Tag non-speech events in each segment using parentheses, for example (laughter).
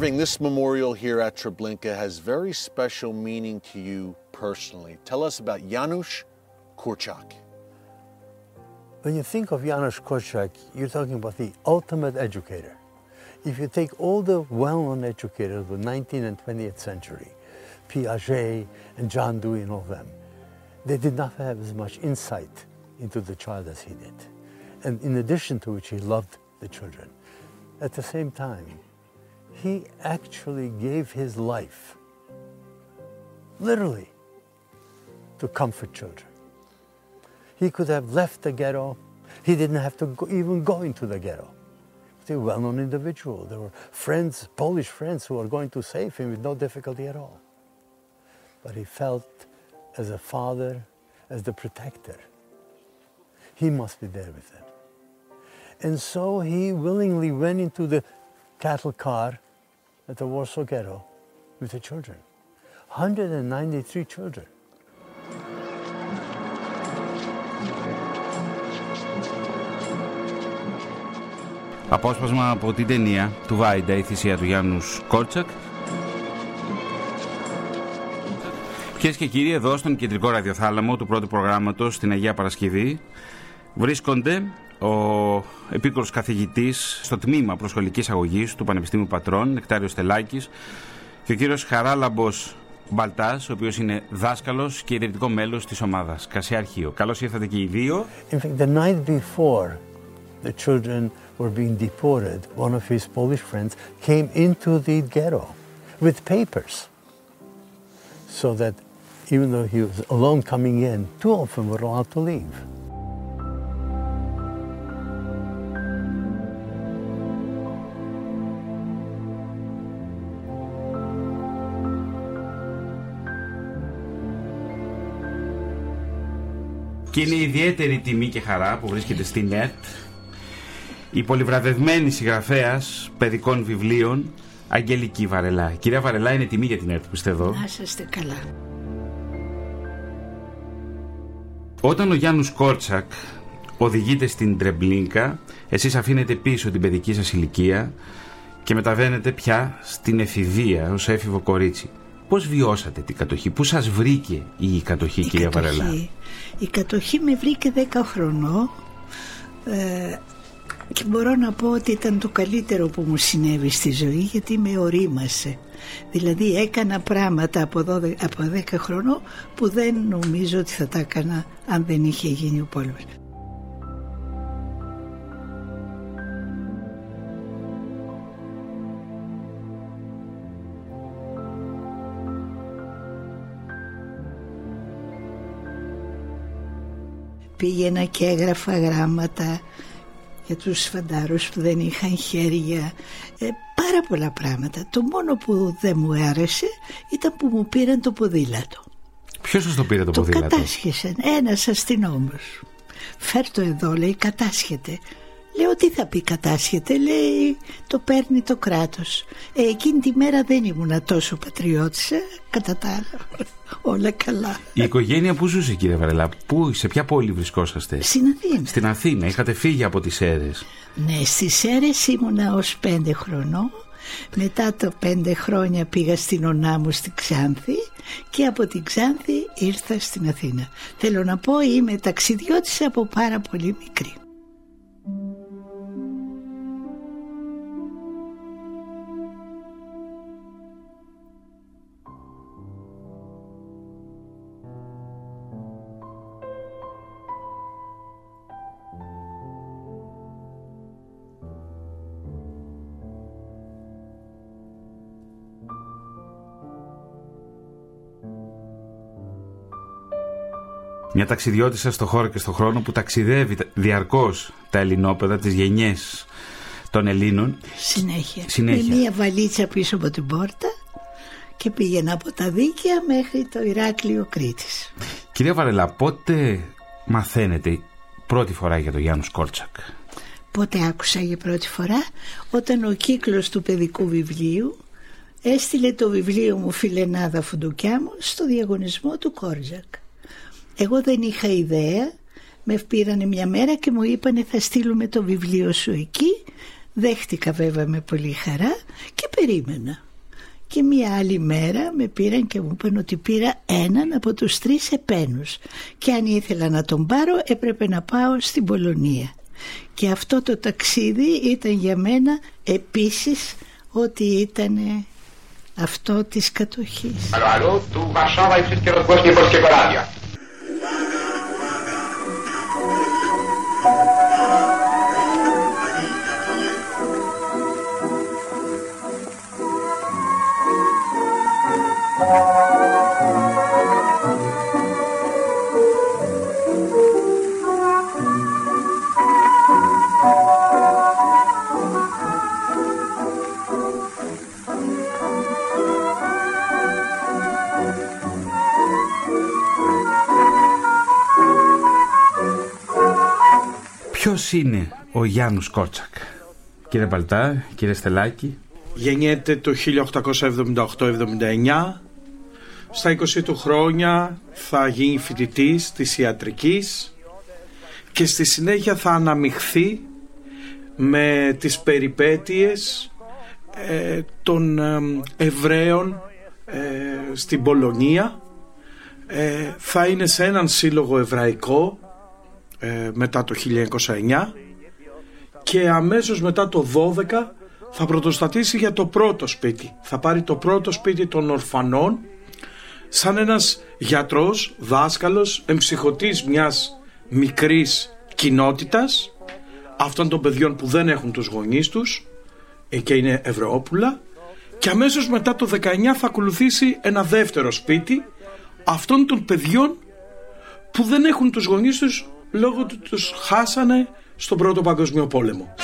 Well, Irving, this memorial here at Treblinka has very special meaning to you personally. Tell us about Janusz Korczak. When you think of Janusz Korczak, you're talking about the ultimate educator. If you take all the well-known educators of the 19th and 20th century, Piaget and John Dewey and all them, they did not have as much insight into the child as he did. And in addition to which, he loved the children. At the same time, he actually gave his life, literally, to comfort children. He could have left the ghetto. He didn't have to go, even go into the ghetto. He's a well-known individual. There were friends, Polish friends, who were going to save him with no difficulty at all. But he felt as a father, as the protector, he must be there with them. And so he willingly went into the cattle car at the Warsaw Ghetto with the children. 193 children. Απόσπασμα από την ταινία του Βάιντα, η θυσία του Γιάννους Κόρτσακ. Κυρίες και κύριοι, εδώ στον κεντρικό ραδιοθάλαμο του πρώτου προγράμματος στην Αγία Παρασκευή βρίσκονται ο επίκορος καθηγητής στο τμήμα προσχολικής αγωγής του Πανεπιστήμιου Πατρών, Νεκτάριος Στελάκης και ο κύριος Χαράλαμπος Μπαλτάς, ο οποίος είναι δάσκαλος και ιδρυτικό μέλος της ομάδας Κασιάρχιο. Καλώς ήρθατε και οι δύο. In fact, the night before the children were being deported, one of his Polish friends came into the ghetto with papers so that even though he was alone coming in, two of them were allowed to leave. Και είναι ιδιαίτερη τιμή και χαρά που βρίσκεται στην ΕΡΤ η πολυβραβευμένη συγγραφέας παιδικών βιβλίων Αγγελική Βαρελά. Κυρία Βαρελά, είναι τιμή για την ΕΡΤ που είστε εδώ. Να είστε καλά. Όταν ο Γιάννους Κόρτσακ οδηγείται στην Τρεμπλίνκα, εσείς αφήνετε πίσω την παιδική σας ηλικία και μεταβαίνετε πια στην εφηβεία ως έφηβο κορίτσι. Πώς βιώσατε την κατοχή, πού σας βρήκε η κατοχή, Η κυρία κατοχή- Βαρελά; Η κατοχή με βρήκε 10 χρονών ε, και μπορώ να πω ότι ήταν το καλύτερο που μου συνέβη στη ζωή γιατί με ορίμασε. Δηλαδή έκανα πράγματα από, 12, από 10 χρονών που δεν νομίζω ότι θα τα έκανα αν δεν είχε γίνει ο πόλεμος. Πήγαινα και έγραφα γράμματα για τους φαντάρους που δεν είχαν χέρια. Ε, πάρα πολλά πράγματα. Το μόνο που δεν μου άρεσε ήταν που μου πήραν το ποδήλατο. Ποιος σας το πήρε το, το ποδήλατο; κατάσχεσαν. Ένας αστυνόμος. Φέρ το εδώ λέει κατάσχεται Λέω τι θα πει κατάσχεται Λέει το παίρνει το κράτος ε, Εκείνη τη μέρα δεν ήμουνα τόσο πατριώτησα Κατά τα άλλα (laughs) όλα καλά Η οικογένεια που ζούσε κύριε Βαρελά, πού, σε ποια πόλη βρισκόσαστε; Στην Αθήνα Στην Αθήνα, είχατε φύγει από τις αίρες. Ναι, στις αίρες ήμουνα ως πέντε χρονών. Μετά τα πέντε χρόνια πήγα στην Ωνά μου στη Ξάνθη και από την Ξάνθη ήρθα στην Αθήνα. Θέλω να πω είμαι ταξιδιώτης από πάρα πολύ μικρή. うん。Μια ταξιδιώτισσα στο χώρο και στο χρόνο που ταξιδεύει διαρκώς τα ελληνόπαιδα, τις γενιές των Ελλήνων. Συνέχεια. Συνέχεια. Με μία βαλίτσα πίσω από την πόρτα και πήγαινα από τα Δίκαια μέχρι το Ηράκλειο Κρήτης. Κυρία Βαρελά, πότε μαθαίνετε πρώτη φορά για τον Γιάνους Κόρτσακ. Πότε άκουσα για πρώτη φορά όταν ο κύκλος του παιδικού βιβλίου έστειλε το βιβλίο μου Φιλενάδα Φουντουκιά μου στο διαγωνισμό του Κόρτσακ. Εγώ δεν είχα ιδέα, με πήρανε μια μέρα και μου είπανε θα στείλουμε το βιβλίο σου εκεί Δέχτηκα βέβαια με πολύ χαρά και περίμενα. Και μία άλλη μέρα με πήραν και μου είπαν ότι πήρα έναν από τους τρεις επένους και αν ήθελα να τον πάρω έπρεπε να πάω στην Πολωνία. Και αυτό το ταξίδι ήταν για μένα επίσης ότι ήταν αυτό της κατοχής. Αλλού του Warszawa i wszystkie rozgłośnie Polskiego Ποιος είναι ο Γιάννους Κότσακ; Κύριε Παλτά, κύριε Στελάκη. Γεννιέται το 1878-79. Στα 20 του χρόνια θα γίνει φοιτητής της ιατρικής και στη συνέχεια θα αναμειχθεί με τις περιπέτειες ε, των ε, Εβραίων ε, στην Πολωνία. Ε, θα είναι σε έναν σύλλογο εβραϊκό ε, μετά το 1909 και αμέσως μετά το 12 θα πρωτοστατήσει για το πρώτο σπίτι. Θα πάρει το πρώτο σπίτι των ορφανών σαν ένας γιατρός, δάσκαλος, εμψυχωτής μιας μικρής κοινότητας αυτών των παιδιών που δεν έχουν τους γονείς τους ε, και είναι Ευρωόπουλα και αμέσως μετά το 19 θα ακολουθήσει ένα δεύτερο σπίτι αυτών των παιδιών που δεν έχουν τους γονείς τους λόγω του τους χάσανε στον Πρώτο Παγκοσμίο Πόλεμο.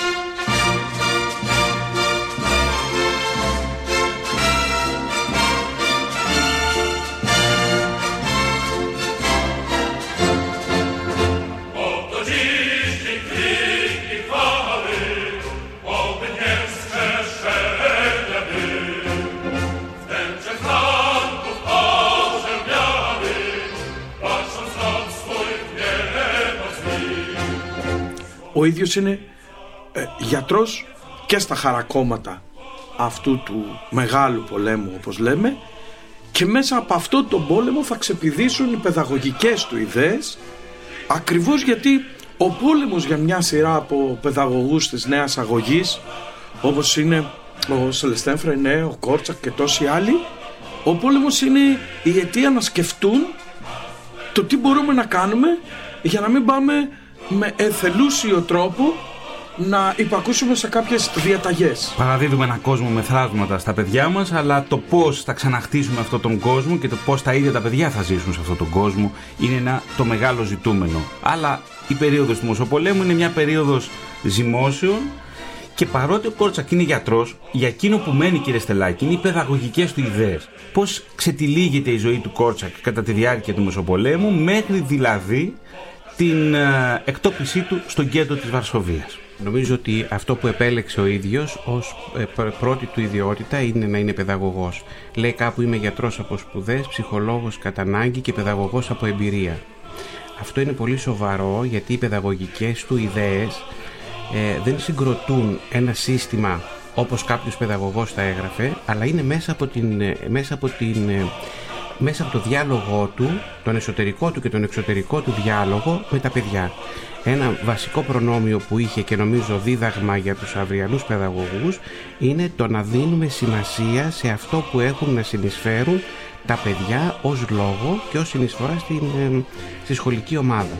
Ο ίδιος είναι ε, γιατρός και στα χαρακόμματα αυτού του μεγάλου πολέμου όπως λέμε και μέσα από αυτό τον πόλεμο θα ξεπηδήσουν οι παιδαγωγικές του ιδέες ακριβώς γιατί ο πόλεμος για μια σειρά από παιδαγωγούς της νέας αγωγής όπως είναι ο Σελεστέν Φρενέ, ο Κόρτσακ και τόσοι άλλοι ο πόλεμος είναι η αιτία να σκεφτούν το τι μπορούμε να κάνουμε για να μην πάμε με εθελούσιο τρόπο να υπακούσουμε σε κάποιες διαταγές. Παραδίδουμε έναν κόσμο με θραύσματα στα παιδιά μας, αλλά το πώς θα ξαναχτίσουμε αυτόν τον κόσμο και το πώς τα ίδια τα παιδιά θα ζήσουν σε αυτόν τον κόσμο είναι ένα, το μεγάλο ζητούμενο. Αλλά η περίοδος του Μεσοπολέμου είναι μια περίοδος ζυμώσεων και παρότι ο Κόρτσακ είναι γιατρός, για εκείνο που μένει, κύριε Στελάκη, είναι οι παιδαγωγικές του ιδέες. Πώς ξετυλίγεται η ζωή του Κόρτσακ κατά τη διάρκεια του Μεσοπολέμου, μέχρι δηλαδή την ε, εκτόπισή του στον κέντρο της Βαρσοβίας. Νομίζω ότι αυτό που επέλεξε ο ίδιος ως ε, πρώτη του ιδιότητα είναι να είναι παιδαγωγός. Λέει κάπου είμαι γιατρός από σπουδές, ψυχολόγος κατά ανάγκη και παιδαγωγός από εμπειρία. Αυτό είναι πολύ σοβαρό γιατί οι παιδαγωγικές του ιδέες ε, δεν συγκροτούν ένα σύστημα όπως κάποιος παιδαγωγός θα έγραφε, αλλά είναι μέσα από την, μέσα από την μέσα από το διάλογό του, τον εσωτερικό του και τον εξωτερικό του διάλογο με τα παιδιά. Ένα βασικό προνόμιο που είχε και νομίζω δίδαγμα για τους αυριανούς παιδαγωγούς είναι το να δίνουμε σημασία σε αυτό που έχουν να συνεισφέρουν τα παιδιά ως λόγο και ως συνεισφορά στην, ε, στη σχολική ομάδα.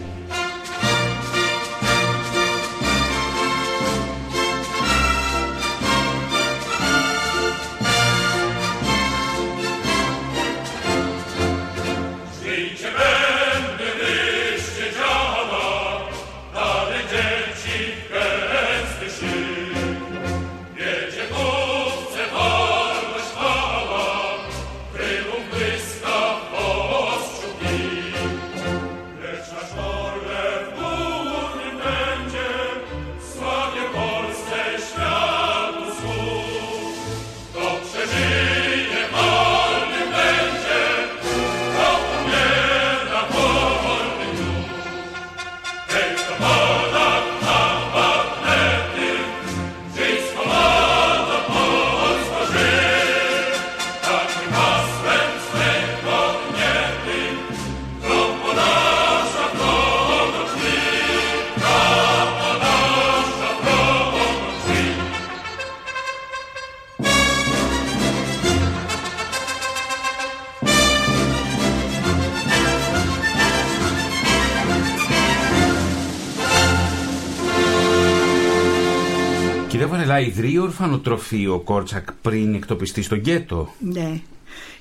Κυρία Βαρελά, ιδρύει ορφανοτροφείο ο Κόρτσακ πριν εκτοπιστεί στο γκέτο. Ναι.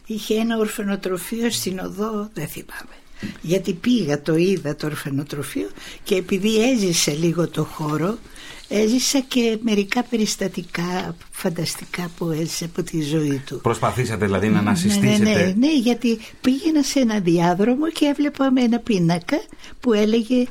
Είχε ένα ορφανοτροφείο στην οδό, δεν θυμάμαι. Γιατί πήγα, το είδα το ορφανοτροφείο και επειδή έζησε λίγο το χώρο, έζησα και μερικά περιστατικά φανταστικά που έζησε από τη ζωή του. Προσπαθήσατε δηλαδή να ανασυστήσετε. Ναι, ναι, ναι, γιατί πήγαινα σε ένα διάδρομο και έβλεπα με ένα πίνακα που έλεγε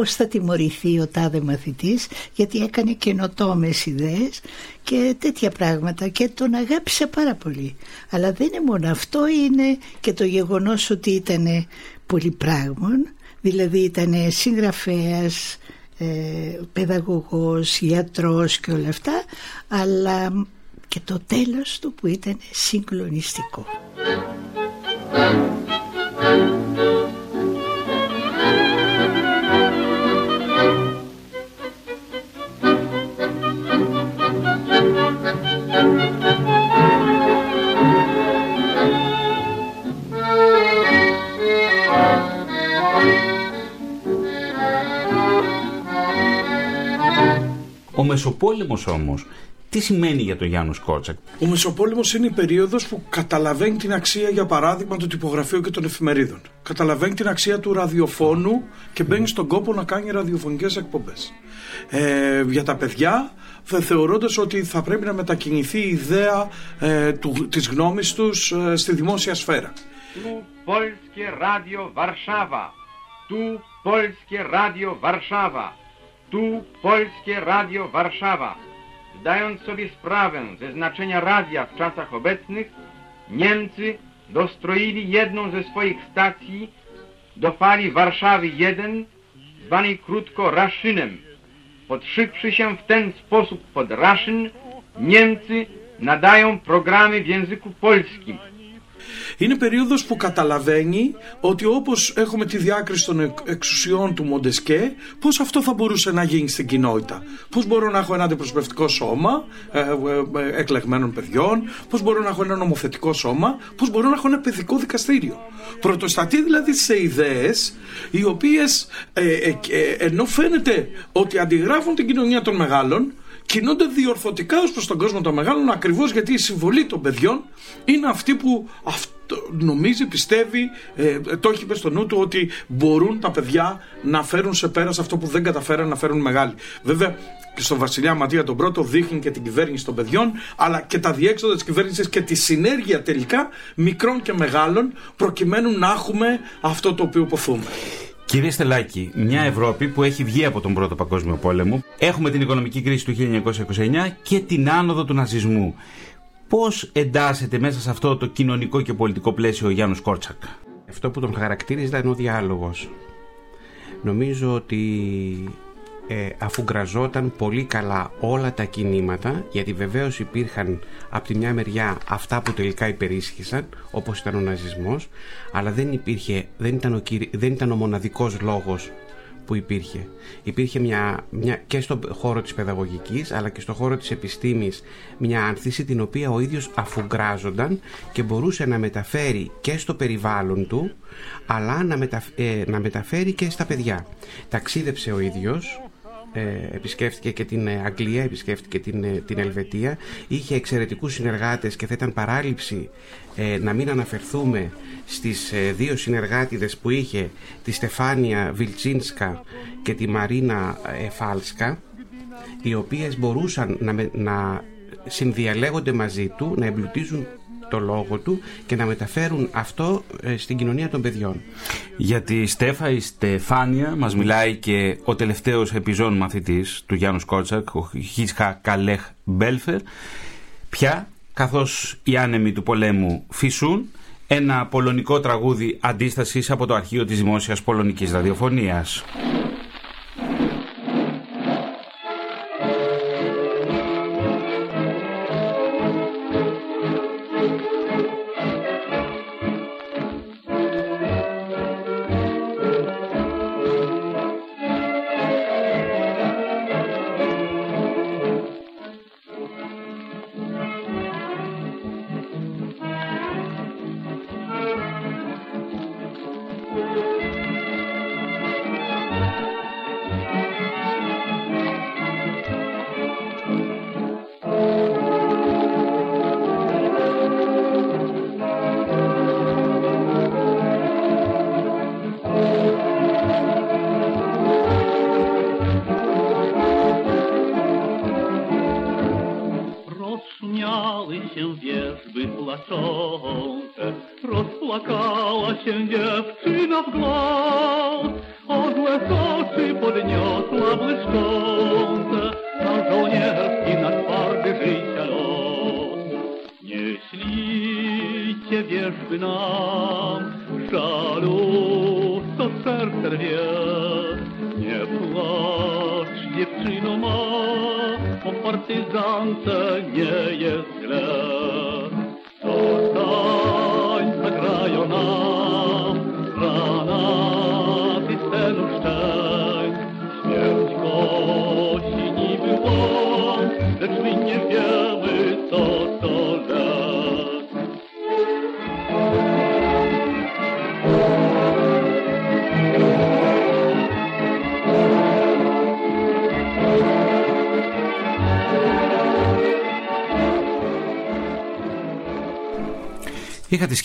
πώς θα τιμωρηθεί ο τάδε μαθητής γιατί έκανε καινοτόμες ιδέες και τέτοια πράγματα και τον αγάπησα πάρα πολύ. Αλλά δεν είναι μόνο αυτό, είναι και το γεγονός ότι ήταν πολυπράγμων, δηλαδή ήταν συγγραφέας, ε, παιδαγωγός, ιατρός και όλα αυτά, αλλά και το τέλος του που ήταν συγκλονιστικό. Ο Μεσοπόλεμος όμως, τι σημαίνει για τον Γιάννου Κόρτσακ. Ο Μεσοπόλεμος είναι η περίοδος που καταλαβαίνει την αξία, για παράδειγμα, του τυπογραφείου και των εφημερίδων. Καταλαβαίνει την αξία του ραδιοφώνου και μπαίνει στον κόπο να κάνει ραδιοφωνικές εκπομπές. Ε, για τα παιδιά, θεωρώντας ότι θα πρέπει να μετακινηθεί η ιδέα ε, του, της γνώμης τους ε, στη δημόσια σφαίρα. Tu Polskie Radio Warszawa. Tu Polskie Radio Warszawa. Tu Polskie Radio Warszawa. Zdając sobie sprawę ze znaczenia radia w czasach obecnych, Niemcy dostroili jedną ze swoich stacji do fali Warszawy 1, zwanej krótko Raszynem. Podszywszy się w ten sposób pod Raszyn, Niemcy nadają programy w języku polskim. Είναι περίοδος που καταλαβαίνει ότι όπως έχουμε τη διάκριση των εκ- εξουσιών του Μοντεσκέ, πώς αυτό θα μπορούσε να γίνει στην κοινότητα. Πώς μπορώ να έχω ένα αντιπροσωπευτικό σώμα ε, ε, ε, εκλεγμένων παιδιών, πώς μπορώ να έχω ένα νομοθετικό σώμα, πώς μπορώ να έχω ένα παιδικό δικαστήριο. Πρωτοστατεί δηλαδή σε ιδέες οι οποίες ε, ε, ε, ενώ φαίνεται ότι αντιγράφουν την κοινωνία των μεγάλων, κινούνται διορθωτικά ως προς τον κόσμο των μεγάλων ακριβώς γιατί η συμβολή των παιδιών είναι αυτή που αυτό νομίζει, πιστεύει, ε, το έχει πει στο νου του ότι μπορούν τα παιδιά να φέρουν σε πέρας αυτό που δεν καταφέραν να φέρουν μεγάλοι. Βέβαια και στον Βασιλιά Ματία τον πρώτο δείχνει και την κυβέρνηση των παιδιών αλλά και τα διέξοδα της κυβέρνησης και τη συνέργεια τελικά μικρών και μεγάλων προκειμένου να έχουμε αυτό το οποίο ποθούμε. Κύριε Στελάκη, μια Ευρώπη που έχει βγει από τον Πρώτο Παγκόσμιο Πόλεμο, έχουμε την οικονομική κρίση του 1929 και την άνοδο του ναζισμού. Πώς εντάσσεται μέσα σε αυτό το κοινωνικό και πολιτικό πλαίσιο ο Γιάννους Κόρτσακ; Αυτό που τον χαρακτήριζε ήταν ο διάλογος. Νομίζω ότι ε, αφού γκραζόταν πολύ καλά όλα τα κινήματα, γιατί βεβαίως υπήρχαν από τη μια μεριά αυτά που τελικά υπερίσχυσαν, όπως ήταν ο ναζισμός, αλλά δεν, υπήρχε, δεν, ήταν, ο, κυρι- δεν ήταν ο μοναδικός λόγος που υπήρχε. Υπήρχε μια, μια, και στον χώρο της παιδαγωγικής αλλά και στον χώρο της επιστήμης μια άνθηση την οποία ο ίδιος αφουγκράζονταν και μπορούσε να μεταφέρει και στο περιβάλλον του αλλά να, μεταφ- ε, να μεταφέρει και στα παιδιά. Ταξίδεψε ο ίδιος ε, επισκέφτηκε και την ε, Αγγλία, επισκέφτηκε την, ε, την Ελβετία. Είχε εξαιρετικούς συνεργάτες και θα ήταν παράληψη ε, να μην αναφερθούμε στις ε, δύο συνεργάτηδες που είχε, τη Στεφάνια Βιλτσίνσκα και τη Μαρίνα ε, Φάλσκα, οι οποίες μπορούσαν να, με- να συνδιαλέγονται μαζί του, να εμπλουτίζουν το λόγο του και να μεταφέρουν αυτό ε, στην κοινωνία των παιδιών. Για τη Στέφα η Στεφάνια μας μιλάει και ο τελευταίος επιζών μαθητής του Γιάννους Κόρτσακ, ο Χίσχα Καλέχ Μπέλφερ, πια καθώς οι άνεμοι του πολέμου φυσούν, ένα πολωνικό τραγούδι αντίστασης από το αρχείο της Δημόσιας Πολωνικής Ραδιοφωνίας.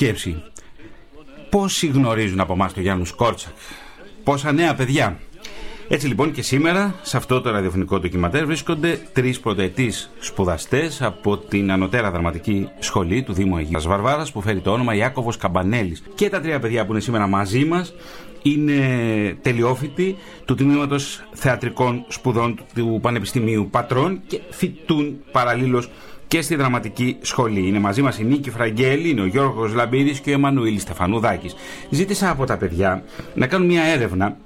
Σκέψη. Πόσοι γνωρίζουν από εμάς τον Γιάννους Σκόρτσακ. Πόσα νέα παιδιά; Έτσι λοιπόν και σήμερα σε αυτό το ραδιοφωνικό ντοκιματέρ βρίσκονται τρεις πρωτοετής σπουδαστές από την Ανωτέρα Δραματική Σχολή του Δήμου Αγίου Βαρβάρας που φέρει το όνομα Ιάκωβος Καμπανέλης. Και τα τρία παιδιά που είναι σήμερα μαζί μας είναι τελειόφοιτοι του Τμήματος Θεατρικών Σπουδών του Πανεπιστημίου Πατρών και φοιτούν παραλλήλως και στη δραματική σχολή. Είναι μαζί μας η Νίκη Φραγκέλη, είναι ο Γιώργος Λαμπίδης και ο Εμμανουήλ Στεφανουδάκης. Ζήτησα από τα παιδιά να κάνουν μια έρευνα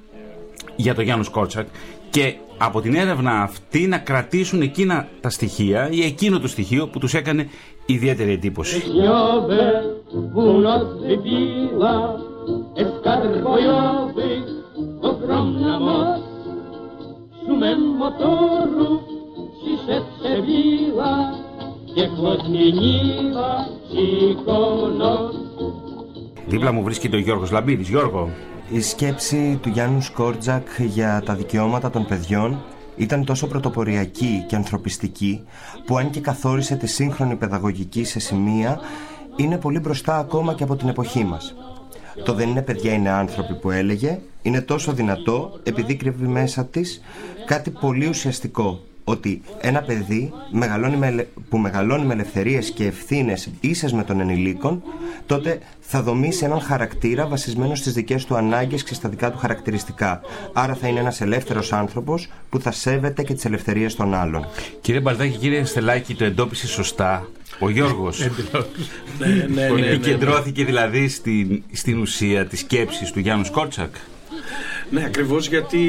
για τον Γιάννους Σκόρτσακ και από την έρευνα αυτή να κρατήσουν εκείνα τα στοιχεία ή εκείνο το στοιχείο που τους έκανε ιδιαίτερη εντύπωση. Wrześniowe północ wybiła, eskadr bojowych, ogromna moc. Szumem motoru ciszę przebiła, piekło zmieniła cicho noc. Δίπλα μου βρίσκεται ο Γιώργος Λαμπίδης. Γιώργο, Η σκέψη του Γιάννου Σκόρτζακ για τα δικαιώματα των παιδιών ήταν τόσο πρωτοποριακή και ανθρωπιστική που αν και καθόρισε τη σύγχρονη παιδαγωγική σε σημεία είναι πολύ μπροστά ακόμα και από την εποχή μας. Το δεν είναι παιδιά είναι άνθρωποι που έλεγε είναι τόσο δυνατό επειδή κρύβει μέσα της κάτι πολύ ουσιαστικό ότι ένα παιδί μεγαλώνει με, ελε- που μεγαλώνει με ελευθερίες και ευθύνες ίσες με των ενηλίκων τότε θα δομήσει έναν χαρακτήρα βασισμένο στις δικές του ανάγκες και στα δικά του χαρακτηριστικά. Άρα θα είναι ένας ελεύθερος άνθρωπος που θα σέβεται και τις ελευθερίες των άλλων. κύριε Μπαλδάκη, κύριε Στελάκη, το εντόπισε σωστά. Ο Γιώργος Ναι, ναι, ναι, που ναι, ναι. επικεντρώθηκε δηλαδή στην, στην ουσία της σκέψης του Γιάννου Σκόρτσακ. Ναι, ακριβώς γιατί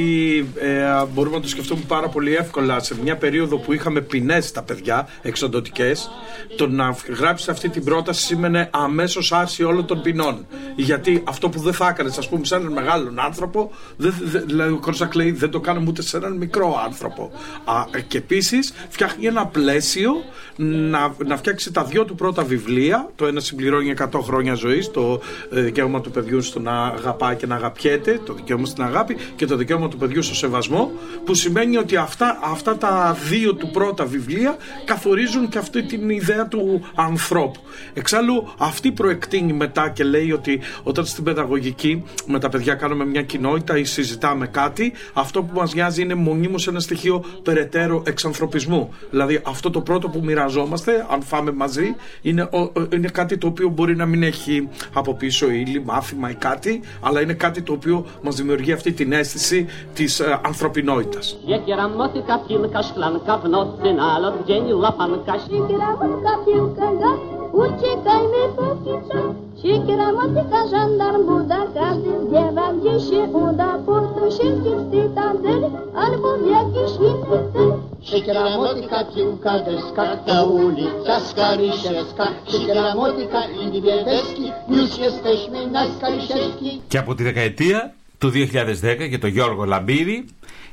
ε, μπορούμε να το σκεφτούμε πάρα πολύ εύκολα. Σε μια περίοδο που είχαμε ποινές στα παιδιά, εξοντοτικές, το να γράψεις αυτή την πρόταση σήμαινε αμέσως άρση όλων των ποινών. Γιατί αυτό που δεν θα έκανες, ας πούμε, σε έναν μεγάλον άνθρωπο, δεν, δεν, δηλαδή ο Κόρσακ λέει δεν το κάνουμε ούτε σε έναν μικρό άνθρωπο. Α, και επίσης φτιάχνει ένα πλαίσιο να, να φτιάξει τα δυο του πρώτα βιβλία. Το ένα συμπληρώνει 100 χρόνια ζωής, το ε, δικαίωμα του παιδιού στο να αγαπάει και να αγαπιέται, το δικαίωμα στην αγάπη και το δικαίωμα του παιδιού στο σεβασμό, που σημαίνει ότι αυτά, αυτά τα δύο του πρώτα βιβλία καθορίζουν και αυτή την ιδέα του ανθρώπου. Εξάλλου, αυτή προεκτείνει μετά και λέει ότι όταν στην παιδαγωγική με τα παιδιά κάνουμε μια κοινότητα ή συζητάμε κάτι, αυτό που μας νοιάζει είναι μονίμως ένα στοιχείο περαιτέρω εξανθρωπισμού. Δηλαδή, αυτό το πρώτο που μοιραζόμαστε, αν φάμε μαζί, είναι, ο- είναι κάτι το οποίο μπορεί να μην έχει από πίσω ύλη, μάθημα ή κάτι, αλλά είναι κάτι το οποίο μας δημιουργεί αυτή την αίσθηση της ε, ανθρωπινότητας. Ветер, мотыка, пилка, шклянка, в nocy nalot, w dzień łapanka. Siekira, motyka, piłka, gaz, uciekajmy póki czas. Siekira, motyka, żandarm, buda, każdy zbiewa, gdzie się uda. Powtórzynki w cytadeli, albo w jakiś inny cel. Siekiera, motyka, piłka, deska, ta ulica, Skarysiewska. Siekiera, motyka i dwie deski, już jesteśmy na Skarysiewskiej. Και από τη δεκαετία του 2010 για τον Γιώργο Λαμπύρη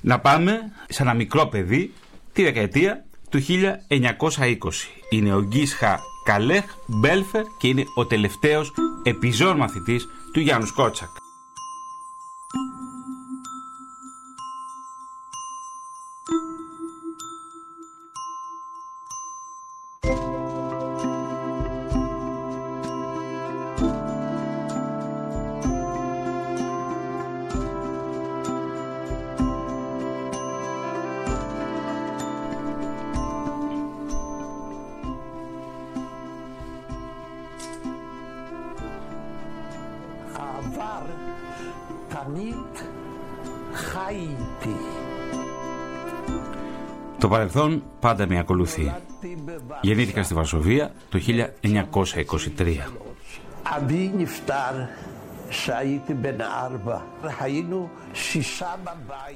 να πάμε σε ένα μικρό παιδί τη δεκαετία του 1920. Είναι ο Γκίσχα Καλέχ Μπέλφερ και είναι ο τελευταίος επιζών μαθητής του Γιάννου Σκότσακ. Το παρελθόν πάντα με ακολουθεί. Γεννήθηκα στη Βαρσοβία το 1923.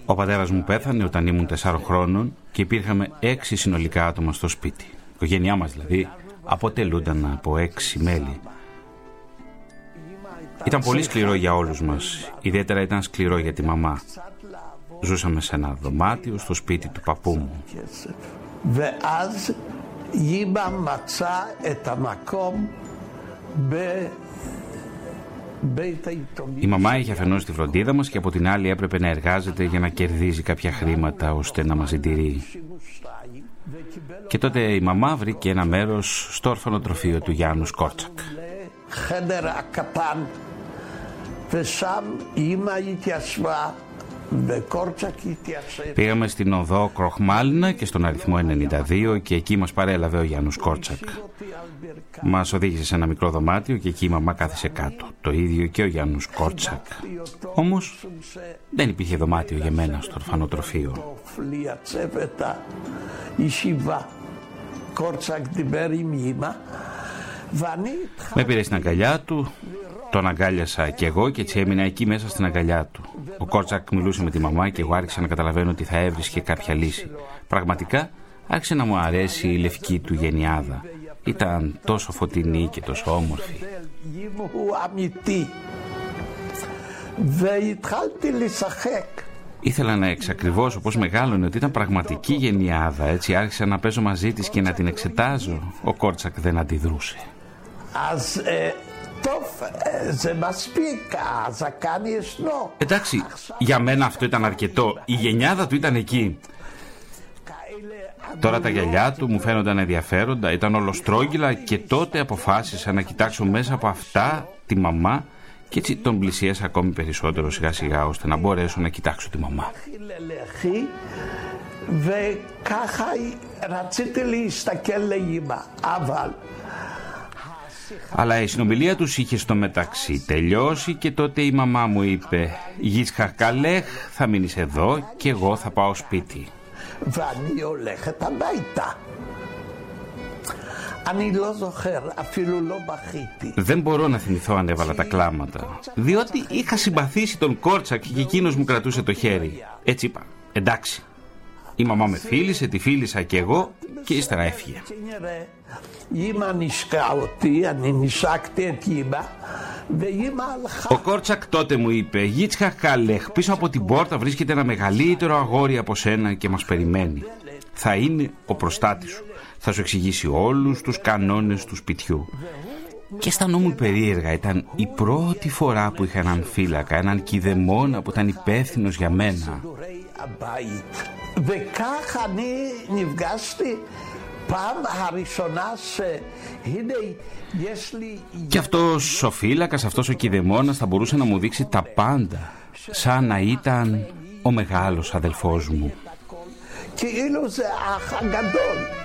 Ο πατέρας μου πέθανε όταν ήμουν 4 χρόνων και υπήρχαμε 6 συνολικά άτομα στο σπίτι. Η οικογένειά μας δηλαδή αποτελούνταν από 6 μέλη. Ήταν πολύ σκληρό για όλους μας. Ιδιαίτερα ήταν σκληρό για τη μαμά. Ζούσαμε σε ένα δωμάτιο στο σπίτι του παππού μου. Η μαμά είχε αφενός τη φροντίδα μας και από την άλλη έπρεπε να εργάζεται για να κερδίζει κάποια χρήματα ώστε να μας συντηρεί. Και τότε η μαμά βρήκε ένα μέρος στο ορφανοτροφείο του Γιάννους Σκόρτσακ. Πήγαμε στην οδό Κροχμάλνα και στον αριθμό 92 και εκεί μας παρέλαβε ο Γιάνους Κόρτσακ. Μας οδήγησε σε ένα μικρό δωμάτιο και εκεί η μαμά κάθισε κάτω. Το ίδιο και ο Γιάνους Κόρτσακ. Όμως δεν υπήρχε δωμάτιο για μένα στο ορφανοτροφείο. Με πήρε στην αγκαλιά του, τον αγκάλιασα κι εγώ και έτσι έμεινα εκεί μέσα στην αγκαλιά του. Ο Κόρτσακ μιλούσε με τη μαμά και εγώ άρχισα να καταλαβαίνω ότι θα έβρισκε κάποια λύση. Πραγματικά άρχισε να μου αρέσει η λευκή του γενιάδα. Ήταν τόσο φωτεινή και τόσο όμορφη. Ήθελα να εξακριβώσω πώς μεγάλωνε ότι ήταν πραγματική γενιάδα. Έτσι άρχισα να παίζω μαζί της και να την εξετάζω. Ο Κόρτσακ δεν αντιδρούσε. אז אה, טוב, אה, זה מספיק, הזקן ישנו. Εντάξει, για μένα αυτό ήταν αρκετό. Η γενιάδα του ήταν εκεί. Τώρα τα γυαλιά του μου φαίνονταν ενδιαφέροντα, ήταν ολοστρόγγυλα και τότε αποφάσισα να κοιτάξω μέσα από αυτά τη μαμά και έτσι τον πλησίασα ακόμη περισσότερο σιγά σιγά ώστε να μπορέσω να κοιτάξω τη μαμά. ללחי, וככה רציתי להסתכל לאימא, אבל Αλλά η συνομιλία τους είχε στο μεταξύ τελειώσει και τότε η μαμά μου είπε γις Χακαλέχ, θα μείνεις εδώ και εγώ θα πάω σπίτι». Δεν μπορώ να θυμηθώ αν έβαλα τα κλάματα, διότι είχα συμπαθήσει τον Κόρτσακ και εκείνος μου κρατούσε το χέρι. Έτσι είπα, εντάξει. Η μαμά με φίλησε, τη φίλησα και εγώ και ύστερα έφυγε. Ο Κόρτσακ τότε μου είπε «Γίτσχα Καλέχ, πίσω από την πόρτα βρίσκεται ένα μεγαλύτερο αγόρι από σένα και μας περιμένει. Θα είναι ο προστάτης σου. Θα σου εξηγήσει όλους τους κανόνες του σπιτιού». Και αισθανόμουν περίεργα. Ήταν η πρώτη φορά που είχα έναν φύλακα, έναν κηδεμόνα που ήταν υπεύθυνος για μένα. דורי הבית. וכך אני נפגשתי פעם הראשונה שהנה יש לי Και αυτός ο φύλακας, αυτός ο κηδεμόνας θα μπορούσε να μου δείξει τα πάντα, σαν να ήταν ο μεγάλος αδελφός μου. כאילו זה האח הגדול.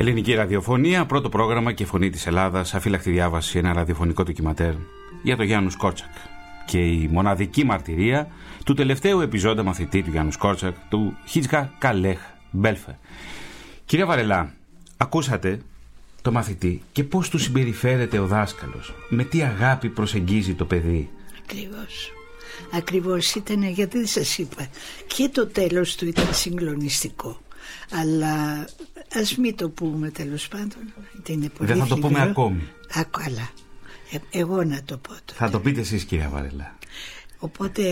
Ελληνική ραδιοφωνία, πρώτο πρόγραμμα και φωνή της Ελλάδας, αφύλακτη διάβαση, ένα ραδιοφωνικό ντοκιματέρ για τον Γιάννους Σκόρτσακ. Και η μοναδική μαρτυρία του τελευταίου επιζώντα μαθητή του Γιάννους Σκόρτσακ, του Χίτσκα Καλέχ Μπέλφε. Κυρία Βαρελά, ακούσατε το μαθητή και πώς του συμπεριφέρεται ο δάσκαλος, με τι αγάπη προσεγγίζει το παιδί; Ακριβώς. Ακριβώς ήταν γιατί δεν σας είπα και το τέλος του ήταν συγκλονιστικό αλλά ας μην το πούμε τέλος πάντων γιατί είναι πολύ Δεν θα το πούμε θλιβερό. ακόμη. Α, καλά. Ε, εγώ να το πω τώρα. Θα το πείτε εσείς κυρία Βαρελά. Οπότε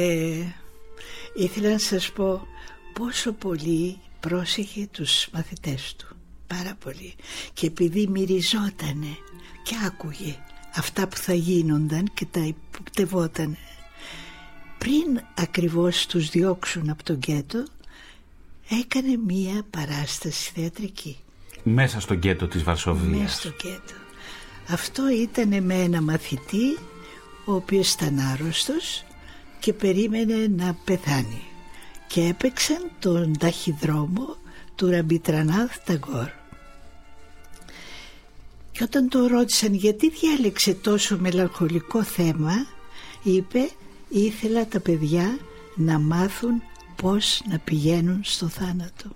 ήθελα να σας πω πόσο πολύ πρόσεχε τους μαθητές του. πάρα πολύ και επειδή μυριζότανε και άκουγε αυτά που θα γίνονταν και τα υποπτευότανε πριν ακριβώς τους διώξουν από το γκέτο έκανε μία παράσταση θεατρική Μέσα στο γκέτο της Βαρσοβίας. μέσα στο γκέτο αυτό ήταν με ένα μαθητή ο οποίος ήταν άρρωστος και περίμενε να πεθάνει και έπαιξαν τον ταχυδρόμο του Ραμπιντρανάθ Ταγκόρ. Και όταν το ρώτησαν γιατί διάλεξε τόσο μελαγχολικό θέμα, είπε ήθελα τα παιδιά να μάθουν πώς να πηγαίνουν στο θάνατο.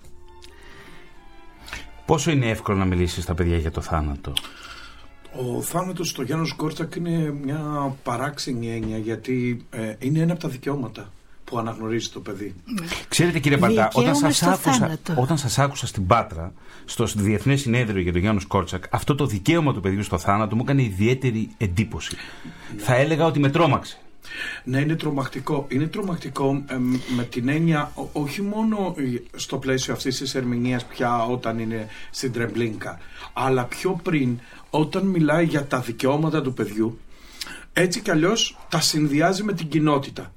Πόσο είναι εύκολο να μιλήσεις στα παιδιά για το θάνατο; Ο θάνατος στο Γιάνους Κόρτσακ είναι μια παράξενη έννοια γιατί ε, είναι ένα από τα δικαιώματα που αναγνωρίζει το παιδί. Ξέρετε κύριε Παντά, όταν Δικαίωμα σας, στο άκουσα, θάνατο. όταν σας άκουσα στην Πάτρα, στο Διεθνές Συνέδριο για τον Γιάνους Κόρτσακ, αυτό το δικαίωμα του παιδιού στο θάνατο μου έκανε ιδιαίτερη εντύπωση. Θα έλεγα ότι με τρόμαξε. Ναι, είναι τρομακτικό. Είναι τρομακτικό ε, με την έννοια ο- όχι μόνο ε, στο πλαίσιο αυτής της ερμηνείας πια όταν είναι στην Τρεμπλίνκα, αλλά πιο πριν όταν μιλάει για τα δικαιώματα του παιδιού, έτσι κι αλλιώς τα συνδυάζει με την κοινότητα.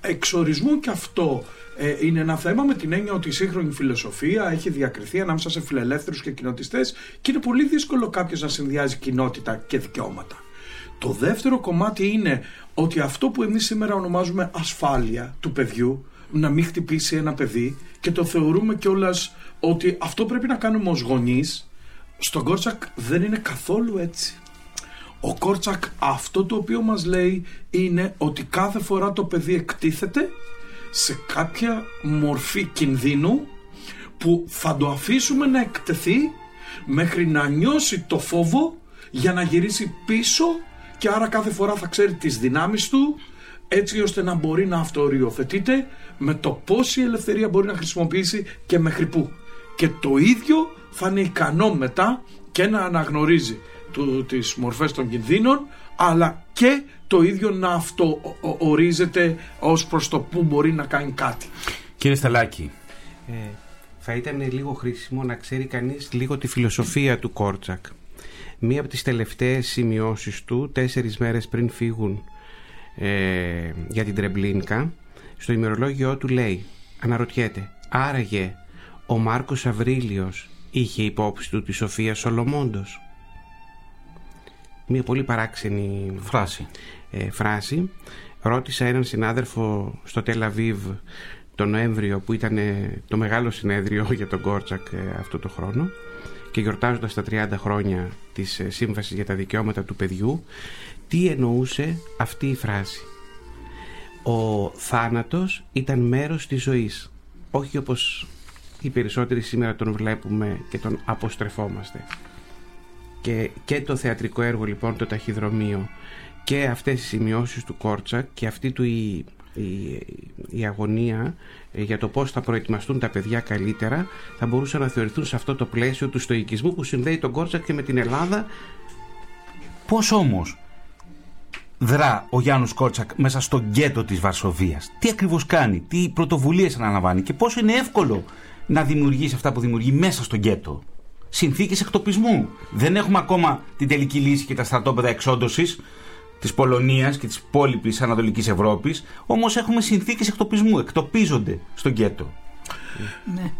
Εξορισμού και αυτό ε, είναι ένα θέμα με την έννοια ότι η σύγχρονη φιλοσοφία έχει διακριθεί ανάμεσα σε φιλελεύθερους και κοινοτιστές και είναι πολύ δύσκολο κάποιος να συνδυάζει κοινότητα και δικαιώματα. Το δεύτερο κομμάτι είναι ότι αυτό που εμείς σήμερα ονομάζουμε ασφάλεια του παιδιού, να μην χτυπήσει ένα παιδί και το θεωρούμε κιόλας ότι αυτό πρέπει να κάνουμε ως γονείς, στον Κόρτσακ δεν είναι καθόλου έτσι. Ο Κόρτσακ αυτό το οποίο μας λέει είναι ότι κάθε φορά το παιδί εκτίθεται σε κάποια μορφή κινδύνου που θα το αφήσουμε να εκτεθεί μέχρι να νιώσει το φόβο για να γυρίσει πίσω και άρα κάθε φορά θα ξέρει τις δυνάμεις του έτσι ώστε να μπορεί να αυτοοριοθετείται με το πόση ελευθερία μπορεί να χρησιμοποιήσει και μέχρι πού. Και το ίδιο θα είναι ικανό μετά και να αναγνωρίζει του, τις μορφές των κινδύνων αλλά και το ίδιο να αυτοορίζεται ως προς το πού μπορεί να κάνει κάτι. Κύριε Σταλάκη, Ε, θα ήταν λίγο χρήσιμο να ξέρει κανείς λίγο τη φιλοσοφία του Κόρτσακ. Μία από τις τελευταίες σημειώσεις του, τέσσερις μέρες πριν φύγουν ε, για την Τρεμπλίνκα, στο ημερολόγιο του λέει, αναρωτιέται, άραγε ο Μάρκος Αβρίλιος είχε υπόψη του τη Σοφία Σολομόντος. Μία πολύ παράξενη φράση. ε, φράση. Ρώτησα έναν συνάδελφο στο Τελαβίβ τον Νοέμβριο που ήταν ε, το μεγάλο συνέδριο (laughs) για τον Κόρτσακ ε, αυτό το χρόνο και γιορτάζοντας τα 30 χρόνια της ε, Σύμβασης για τα Δικαιώματα του Παιδιού τι εννοούσε αυτή η φράση; Ο θάνατος ήταν μέρος της ζωής. Όχι όπως οι περισσότεροι σήμερα τον βλέπουμε και τον αποστρεφόμαστε. Και, και το θεατρικό έργο λοιπόν το ταχυδρομείο και αυτές οι σημειώσεις του Κόρτσακ και αυτή του η, η, η αγωνία ε, για το πώς θα προετοιμαστούν τα παιδιά καλύτερα θα μπορούσαν να θεωρηθούν σε αυτό το πλαίσιο του στοικισμού που συνδέει τον Κόρτσακ και με την Ελλάδα πώς όμως δρα ο Γιάνους Κόρτσακ μέσα στο γκέτο της Βαρσοβίας; Τι ακριβώς κάνει, τι πρωτοβουλίες αναλαμβάνει; Και πόσο είναι εύκολο να δημιουργήσει αυτά που δημιουργεί μέσα στο γκέτο; Συνθήκες εκτοπισμού. Δεν έχουμε ακόμα την τελική λύση και τα στρατόπεδα εξόντωσης της Πολωνίας και της υπόλοιπης Ανατολικής Ευρώπης, όμως έχουμε συνθήκες εκτοπισμού, εκτοπίζονται στο γκέτο. Ναι.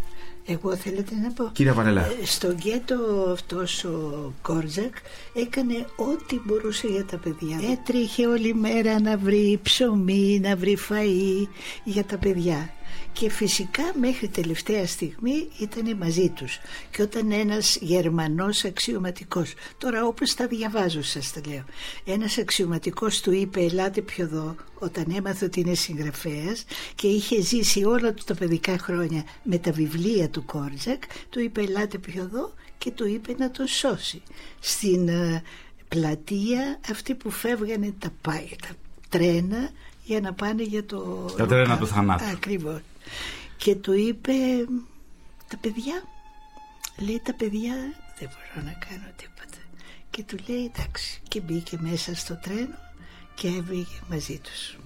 Εγώ θέλετε να πω. Κυρία Βαρελά. Ε, Στο γκέτο αυτός ο Κόρτσακ έκανε ό,τι μπορούσε για τα παιδιά. Έτρεχε όλη μέρα να βρει ψωμί, να βρει φαΐ για τα παιδιά. Και φυσικά μέχρι τελευταία στιγμή ήταν μαζί τους. Και όταν ένας Γερμανός αξιωματικός, τώρα όπως τα διαβάζω σας τα λέω, ένας αξιωματικός του είπε ελάτε πιο εδώ όταν έμαθε ότι είναι συγγραφέας και είχε ζήσει όλα του τα παιδικά χρόνια με τα βιβλία του Κόρτζακ, του είπε ελάτε πιο εδώ και του είπε να τον σώσει. Στην ε, πλατεία αυτή που φεύγανε τα, πά- τα τρένα για να πάνε για το... Τα τρένα Λουκά. του θανάτου. Ακριβώς. Και του είπε τα παιδιά, λέει τα παιδιά δεν μπορώ να κάνω τίποτα. Και του λέει εντάξει και μπήκε μέσα στο τρένο και έβγαινε μαζί τους.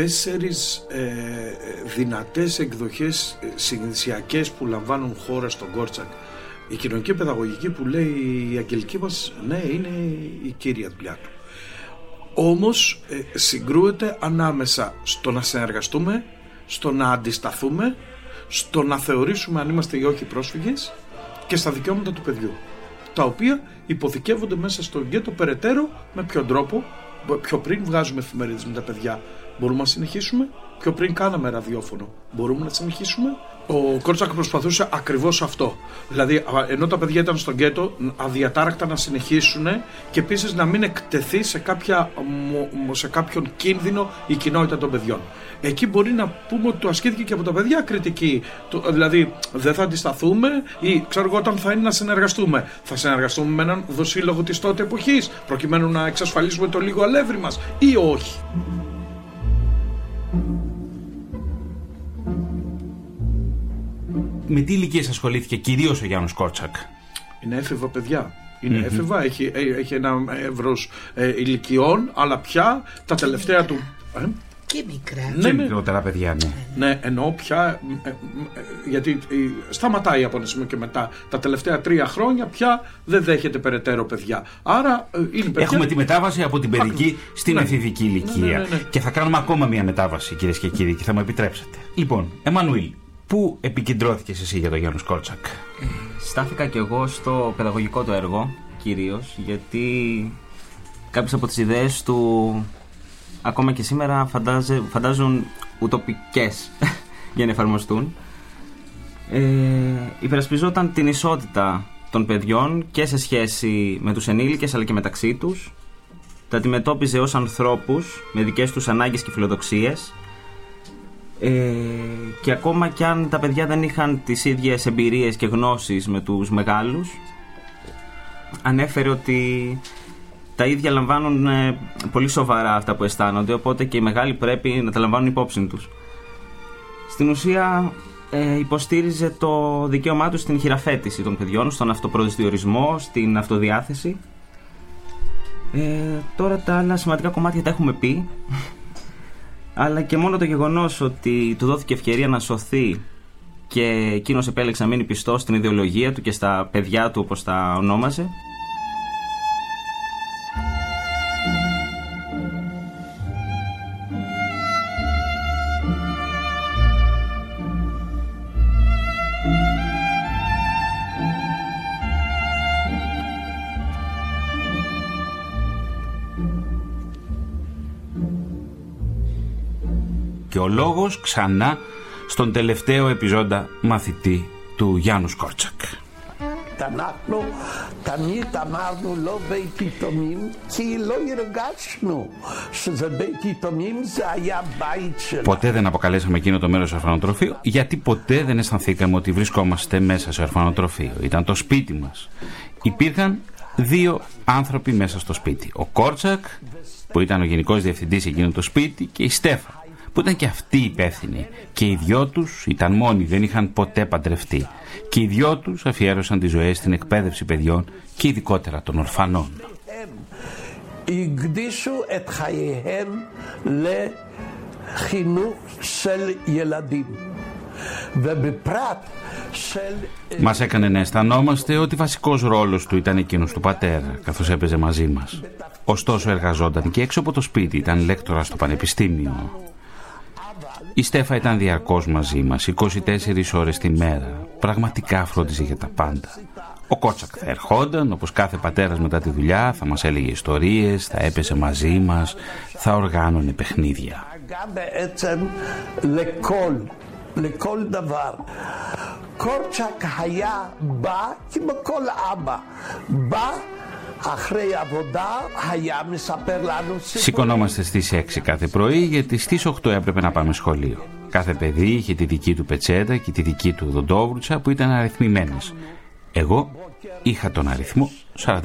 Τέσσερις ε, δυνατές εκδοχές ε, συνδυσιακές που λαμβάνουν χώρα στον Κόρτσακ. Η κοινωνική παιδαγωγική που λέει η αγγελική μας, ναι, είναι η κύρια δουλειά του. Όμως ε, συγκρούεται ανάμεσα στο να συνεργαστούμε, στο να αντισταθούμε, στο να θεωρήσουμε αν είμαστε ή όχι πρόσφυγες και στα δικαιώματα του παιδιού. Τα οποία υποθηκεύονται μέσα στο γκέτο περαιτέρω με ποιον τρόπο. Πιο πριν βγάζουμε εφημερίδες με τα παιδιά. Μπορούμε να συνεχίσουμε; Πιο πριν κάναμε ραδιόφωνο. Μπορούμε να συνεχίσουμε; Ο Κόρτσακ προσπαθούσε ακριβώς αυτό. Δηλαδή, α, ενώ τα παιδιά ήταν στον γκέτο, αδιατάρακτα να συνεχίσουν και επίσης να μην εκτεθεί σε, κάποια, μο- μο- σε κάποιον κίνδυνο η κοινότητα των παιδιών. Εκεί μπορεί να πούμε ότι το ασκήθηκε και από τα παιδιά κριτική. Το- δηλαδή, δεν θα αντισταθούμε ή ξέρω εγώ όταν θα είναι να συνεργαστούμε. Θα συνεργαστούμε με έναν δοσύλλογο της τότε εποχής, προκειμένου να εξασφαλίσουμε το λίγο αλεύρι μας ή όχι. Με τι ηλικίες ασχολήθηκε κυρίως ο Γιάννου Κόρτσακ; Είναι έφηβα παιδιά. Είναι έφηβα, έχει, ε, έχει ένα εύρος ε, ηλικιών, αλλά πια τα τελευταία του. Ε, Και μικρά. Ναι, και ναι. μικρότερα παιδιά, ναι. ναι, εννοώ πια. ε, ε, ε, γιατί ε, σταματάει από ένα σημείο και μετά. Τα τελευταία τρία χρόνια πια δεν δέχεται περαιτέρω παιδιά. Άρα ε, είναι παιδιά. Έχουμε τη μετάβαση από την παιδική Ακριβώς. στην Ναι. εφηβική ηλικία. Ναι, ναι, ναι. Και θα κάνουμε ακόμα μια μετάβαση, κυρίες και κύριοι, και θα μου επιτρέψετε. Λοιπόν, Εμμανουήλ, πού επικεντρώθηκες εσύ για τον Γιάννους Κόρτσακ. Στάθηκα κι εγώ στο παιδαγωγικό του έργο, κυρίως, γιατί κάποιες από τις ιδέες του ακόμα και σήμερα φαντάζε, φαντάζουν ουτοπικές (laughs) για να εφαρμοστούν. Ε, υπερασπιζόταν την ισότητα των παιδιών και σε σχέση με τους ενήλικες αλλά και μεταξύ τους. Τα αντιμετώπιζε ως ανθρώπους με δικές τους ανάγκες και φιλοδοξίες ε, και ακόμα κι αν τα παιδιά δεν είχαν τις ίδιες εμπειρίες και γνώσεις με τους μεγάλους ανέφερε ότι τα ίδια λαμβάνουν ε, πολύ σοβαρά αυτά που αισθάνονται οπότε και οι μεγάλοι πρέπει να τα λαμβάνουν υπόψη τους. Στην ουσία ε, υποστήριζε το δικαίωμά τους στην χειραφέτηση των παιδιών, στον αυτοπροσδιορισμό, στην αυτοδιάθεση. Ε, τώρα τα άλλα σημαντικά κομμάτια τα έχουμε πει (laughs) αλλά και μόνο το γεγονός ότι του δόθηκε ευκαιρία να σωθεί και εκείνος επέλεξε να μείνει πιστός στην ιδεολογία του και στα παιδιά του όπως τα ονόμαζε λόγος ξανά στον τελευταίο επιζώντα μαθητή του Γιάννου Κόρτσακ. אנחנו תמיד אמרנו לא בית יתומים, כי לא הרגשנו שזה בית יתומים, זה היה בית שלנו. Ποτέ δεν αποκαλέσαμε εκείνο το μέρο ορφανοτροφείο, γιατί ποτέ δεν αισθανθήκαμε ότι βρισκόμαστε μέσα σε ορφανοτροφείο. Ήταν το σπίτι μα. Υπήρχαν δύο άνθρωποι μέσα στο σπίτι. Ο Κόρτσακ, που ήταν ο γενικό διευθυντή εκείνο το σπίτι, και η Στέφα, που ήταν και αυτοί υπεύθυνοι. Και οι δυο τους ήταν μόνοι, δεν είχαν ποτέ παντρευτεί. Και οι δυο τους αφιέρωσαν τις ζωές στην εκπαίδευση παιδιών και ειδικότερα των ορφανών. Μας έκανε να αισθανόμαστε ότι βασικός ρόλος του ήταν εκείνος του πατέρα, καθώς έπαιζε μαζί μας. Ωστόσο εργαζόταν και έξω από το σπίτι, ήταν λέκτορας στο πανεπιστήμιο. Η Στέφα ήταν διαρκώ μαζί μα, 24 ώρε τη μέρα. Πραγματικά φρόντιζε για τα πάντα. Ο Κότσακ θα ερχόταν, όπω κάθε πατέρα μετά τη δουλειά, θα μα έλεγε ιστορίε, θα έπεσε μαζί μα, θα οργάνωνε παιχνίδια. דאגה בעצם לכל, לכל דבר. קורצ'אק היה בא כמו כל אבא. בא Σηκωνόμαστε στις 6 κάθε πρωί γιατί στις 8 έπρεπε να πάμε σχολείο. Κάθε παιδί είχε τη δική του πετσέτα και τη δική του δοντόβρουτσα που ήταν αριθμημένες. Εγώ είχα τον αριθμό 43.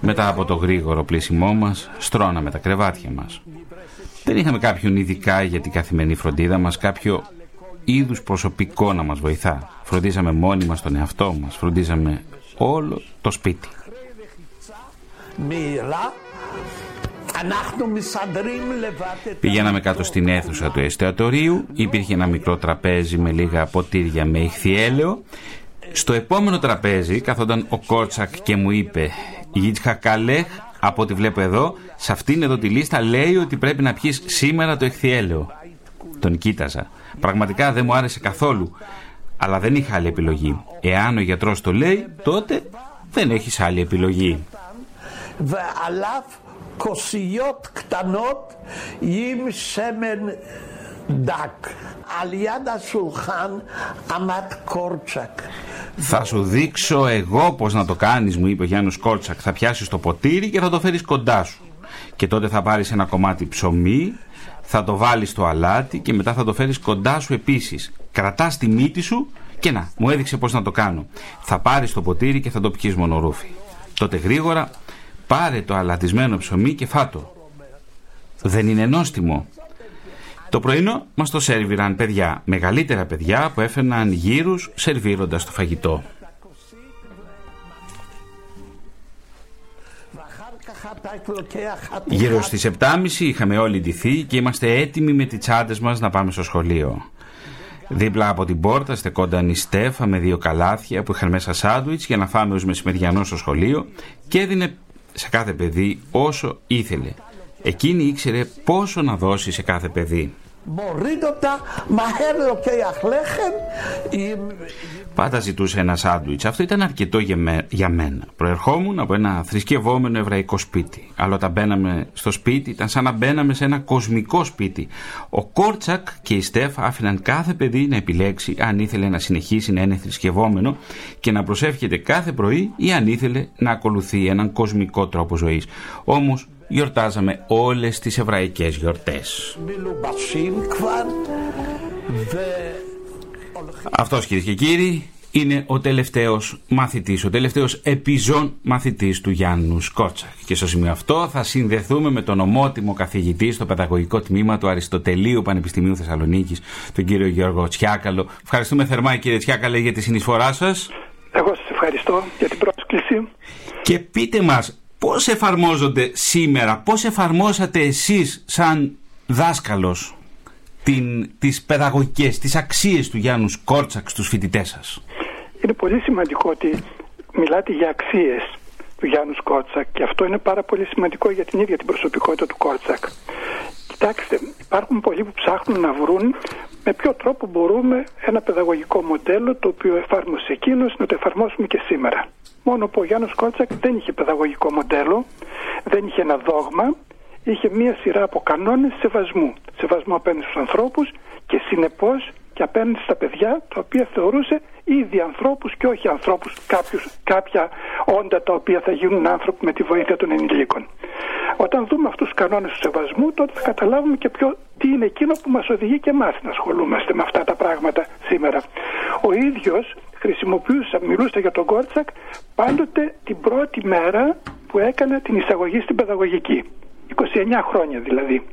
Μετά από το γρήγορο πλήσιμό μας, στρώναμε τα κρεβάτια μας. Δεν είχαμε κάποιον ειδικά για την καθημερινή φροντίδα μας, κάποιο είδους προσωπικό να μας βοηθά. Φροντίσαμε μόνοι μας τον εαυτό μας, φροντίσαμε όλο το σπίτι. Πηγαίναμε κάτω στην αίθουσα του εστιατορίου, υπήρχε ένα μικρό τραπέζι με λίγα ποτήρια με ηχθιέλαιο. Στο επόμενο τραπέζι καθόταν ο Κόρτσακ και μου είπε «Γιτσχα Καλέχ, από ό,τι βλέπω εδώ, σε αυτήν εδώ τη λίστα λέει ότι πρέπει να πιεις σήμερα το ηχθιέλαιο». Τον κοίταζα. Πραγματικά δεν μου άρεσε καθόλου. Αλλά δεν είχα άλλη επιλογή. Εάν ο γιατρός το λέει, τότε δεν έχεις άλλη επιλογή. ועליו כוסיות קטנות עם שמן דק. על יד השולחן עמד קורצ'ק. Θα σου δείξω εγώ πώς να το κάνεις, μου είπε ο Γιάννος Κόρτσακ. Θα πιάσεις το ποτήρι και θα το φέρεις κοντά σου. Και τότε θα πάρεις ένα κομμάτι ψωμί, θα το βάλεις στο αλάτι και μετά θα το φέρεις κοντά σου επίσης. Κρατάς τη μύτη σου και να, μου έδειξε πώς να το κάνω. Θα πάρεις το ποτήρι και θα το πιείς μονορούφι. Τότε γρήγορα πάρε το αλατισμένο ψωμί και φάτο. Δεν είναι νόστιμο. Το πρωινό μας το σερβιραν παιδιά, μεγαλύτερα παιδιά που έφερναν γύρους σερβίροντας το φαγητό. Γύρω στις 7.30 είχαμε όλοι ντυθεί και είμαστε έτοιμοι με τις τσάντες μας να πάμε στο σχολείο. Δίπλα από την πόρτα στεκόταν η Στέφα με δύο καλάθια που είχαν μέσα σάντουιτς για να φάμε ως μεσημεριανό στο σχολείο και έδινε σε κάθε παιδί όσο ήθελε. Εκείνη ήξερε πόσο να δώσει σε κάθε παιδί. Πάντα ζητούσε ένα σάντουιτς. Αυτό ήταν αρκετό για μένα. Προερχόμουν από ένα θρησκευόμενο εβραϊκό σπίτι. Αλλά όταν μπαίναμε στο σπίτι, ήταν σαν να μπαίναμε σε ένα κοσμικό σπίτι. Ο Κόρτσακ και η Στέφα άφηναν κάθε παιδί να επιλέξει αν ήθελε να συνεχίσει να είναι θρησκευόμενο και να προσεύχεται κάθε πρωί ή αν ήθελε να ακολουθεί έναν κοσμικό τρόπο ζωής. Όμως γιορτάζαμε όλες τις εβραϊκές γιορτές. Αυτός κυρίες και κύριοι είναι ο τελευταίος μαθητής, ο τελευταίος επιζών μαθητής του Γιάννου Σκότσακ. Και στο σημείο αυτό θα συνδεθούμε με τον ομότιμο καθηγητή στο Παιδαγωγικό Τμήμα του Αριστοτελείου Πανεπιστημίου Θεσσαλονίκης, τον κύριο Γιώργο Τσιάκαλο. Ευχαριστούμε θερμά κύριε Τσιάκαλε για τη συνεισφορά σας. Εγώ σας ευχαριστώ για την πρόσκληση. Και πείτε μας πώς εφαρμόζονται σήμερα, πώς εφαρμόσατε εσείς σαν δάσκαλος την, τις παιδαγωγικές, τις αξίες του Γιάνους Κόρτσακ στους φοιτητές σας; Είναι πολύ σημαντικό ότι μιλάτε για αξίες του Γιάνους Κόρτσακ και αυτό είναι πάρα πολύ σημαντικό για την ίδια την προσωπικότητα του Κόρτσακ. Κοιτάξτε, υπάρχουν πολλοί που ψάχνουν να βρουν με ποιο τρόπο μπορούμε ένα παιδαγωγικό μοντέλο το οποίο εφάρμοσε εκείνος να το εφαρμόσουμε και σήμερα. Μόνο που ο Γιάνους Κόρτσακ δεν είχε παιδαγωγικό μοντέλο, δεν είχε ένα δόγμα, είχε μία σειρά από κανόνες σεβασμού. Σεβασμού απέναντι στους ανθρώπους και συνεπώς και απέναντι στα παιδιά τα οποία θεωρούσε ήδη ανθρώπους και όχι ανθρώπους κάποιους, κάποια όντα τα οποία θα γίνουν άνθρωποι με τη βοήθεια των ενηλίκων. Όταν δούμε αυτούς τους κανόνες του σεβασμού τότε θα καταλάβουμε και ποιο, τι είναι εκείνο που μας οδηγεί και εμάς να ασχολούμαστε με αυτά τα πράγματα σήμερα. Ο ίδιος χρησιμοποιούσα, μιλούσα για τον Κόρτσακ πάντοτε την πρώτη μέρα που έκανε την εισαγωγή στην παιδαγωγική. 29 χρόνια δηλαδή.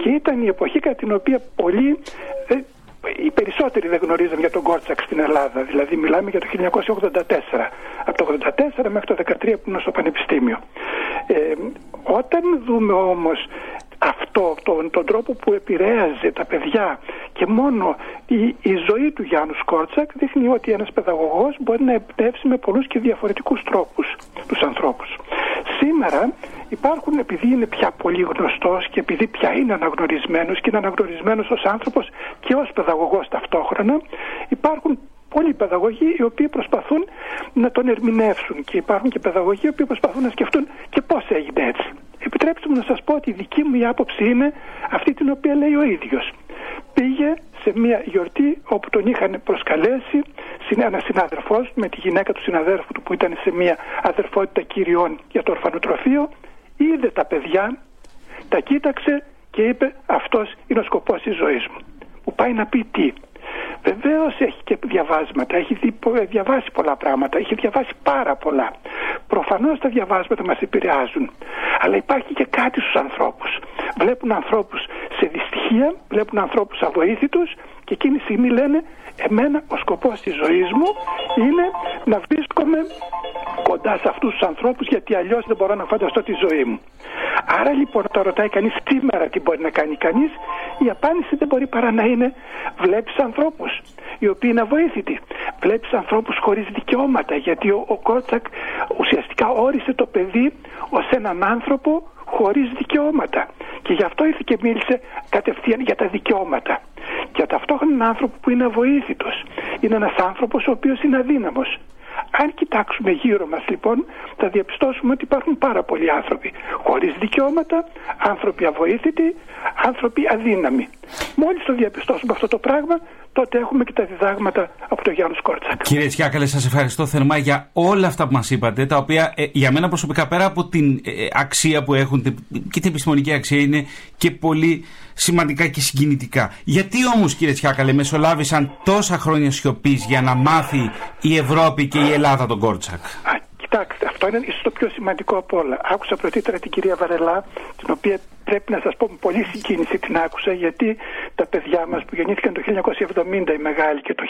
Και ήταν η εποχή κατά την οποία πολλοί, ε, οι περισσότεροι δεν γνωρίζαν για τον Κόρτσακ στην Ελλάδα. Δηλαδή μιλάμε για το 1984. Από το 1984 μέχρι το 2013 που ήμουν στο Πανεπιστήμιο. Ε, όταν δούμε όμως αυτό, τον, τον τρόπο που επηρέαζε τα παιδιά και μόνο η, η ζωή του Γιάνους Κόρτσακ δείχνει ότι ένας παιδαγωγός μπορεί να εμπνεύσει με πολλούς και διαφορετικούς τρόπους τους ανθρώπους. Σήμερα υπάρχουν, επειδή είναι πια πολύ γνωστός και επειδή πια είναι αναγνωρισμένος και είναι αναγνωρισμένος ως άνθρωπος και ως παιδαγωγός ταυτόχρονα, υπάρχουν πολλοί παιδαγωγοί οι οποίοι προσπαθούν να τον ερμηνεύσουν και υπάρχουν και παιδαγωγοί οι οποίοι προσπαθούν να σκεφτούν και πώς έγινε έτσι. Επιτρέψτε μου να σας πω ότι η δική μου η άποψη είναι αυτή την οποία λέει ο ίδιος. Πήγε σε μια γιορτή όπου τον είχαν προσκαλέσει ένας συνάδελφός του με τη γυναίκα του συναδέρφου του που ήταν σε μια αδερφότητα κυριών για το ορφανοτροφείο είδε τα παιδιά, τα κοίταξε και είπε αυτός είναι ο σκοπός της ζωής μου. Που πάει να πει τι; Βεβαίως έχει και διαβάσματα, έχει δει, διαβάσει πολλά πράγματα, έχει διαβάσει πάρα πολλά. Προφανώς τα διαβάσματα μας επηρεάζουν. Αλλά υπάρχει και κάτι στους ανθρώπους. Βλέπουν ανθρώπους σε ευτυχία, βλέπουν ανθρώπους αβοήθητους και εκείνη τη στιγμή λένε εμένα ο σκοπός της ζωής μου είναι να βρίσκομαι κοντά σε αυτούς τους ανθρώπους γιατί αλλιώς δεν μπορώ να φανταστώ τη ζωή μου. Άρα λοιπόν το ρωτάει κανείς σήμερα τι μπορεί να κάνει κανείς η απάντηση δεν μπορεί παρά να είναι βλέπεις ανθρώπους οι οποίοι είναι αβοήθητοι. Βλέπεις ανθρώπους χωρίς δικαιώματα γιατί ο, ο Κότσακ ουσιαστικά όρισε το παιδί ως έναν άνθρωπο χωρίς δικαιώματα. Και γι' αυτό ήρθε και μίλησε κατευθείαν για τα δικαιώματα. Και ταυτόχρονα έναν άνθρωπο που είναι αβοήθητος. Είναι ένας άνθρωπος ο οποίος είναι αδύναμος αν κοιτάξουμε γύρω μας λοιπόν θα διαπιστώσουμε ότι υπάρχουν πάρα πολλοί άνθρωποι χωρίς δικαιώματα, άνθρωποι αβοήθητοι, άνθρωποι αδύναμοι. Μόλις το διαπιστώσουμε αυτό το πράγμα τότε έχουμε και τα διδάγματα από τον Γιάννους Σκόρτσακ. Κύριε Τσιάκαλε, σας ευχαριστώ θερμά για όλα αυτά που μας είπατε, τα οποία ε, για μένα προσωπικά πέρα από την ε, αξία που έχουν την, και την επιστημονική αξία είναι και πολύ σημαντικά και συγκινητικά. Γιατί όμως κύριε Τσιάκαλε μεσολάβησαν τόσα χρόνια σιωπής για να μάθει η Ευρώπη και η Ελλάδα τον Κόρτσακ. Κοιτάξτε, αυτό είναι ίσως το πιο σημαντικό από όλα. Άκουσα πρωτήτερα την κυρία Βαρελά, την οποία πρέπει να σας πω με πολύ συγκίνηση την άκουσα, γιατί τα παιδιά μας που γεννήθηκαν το 1970 η μεγάλη και το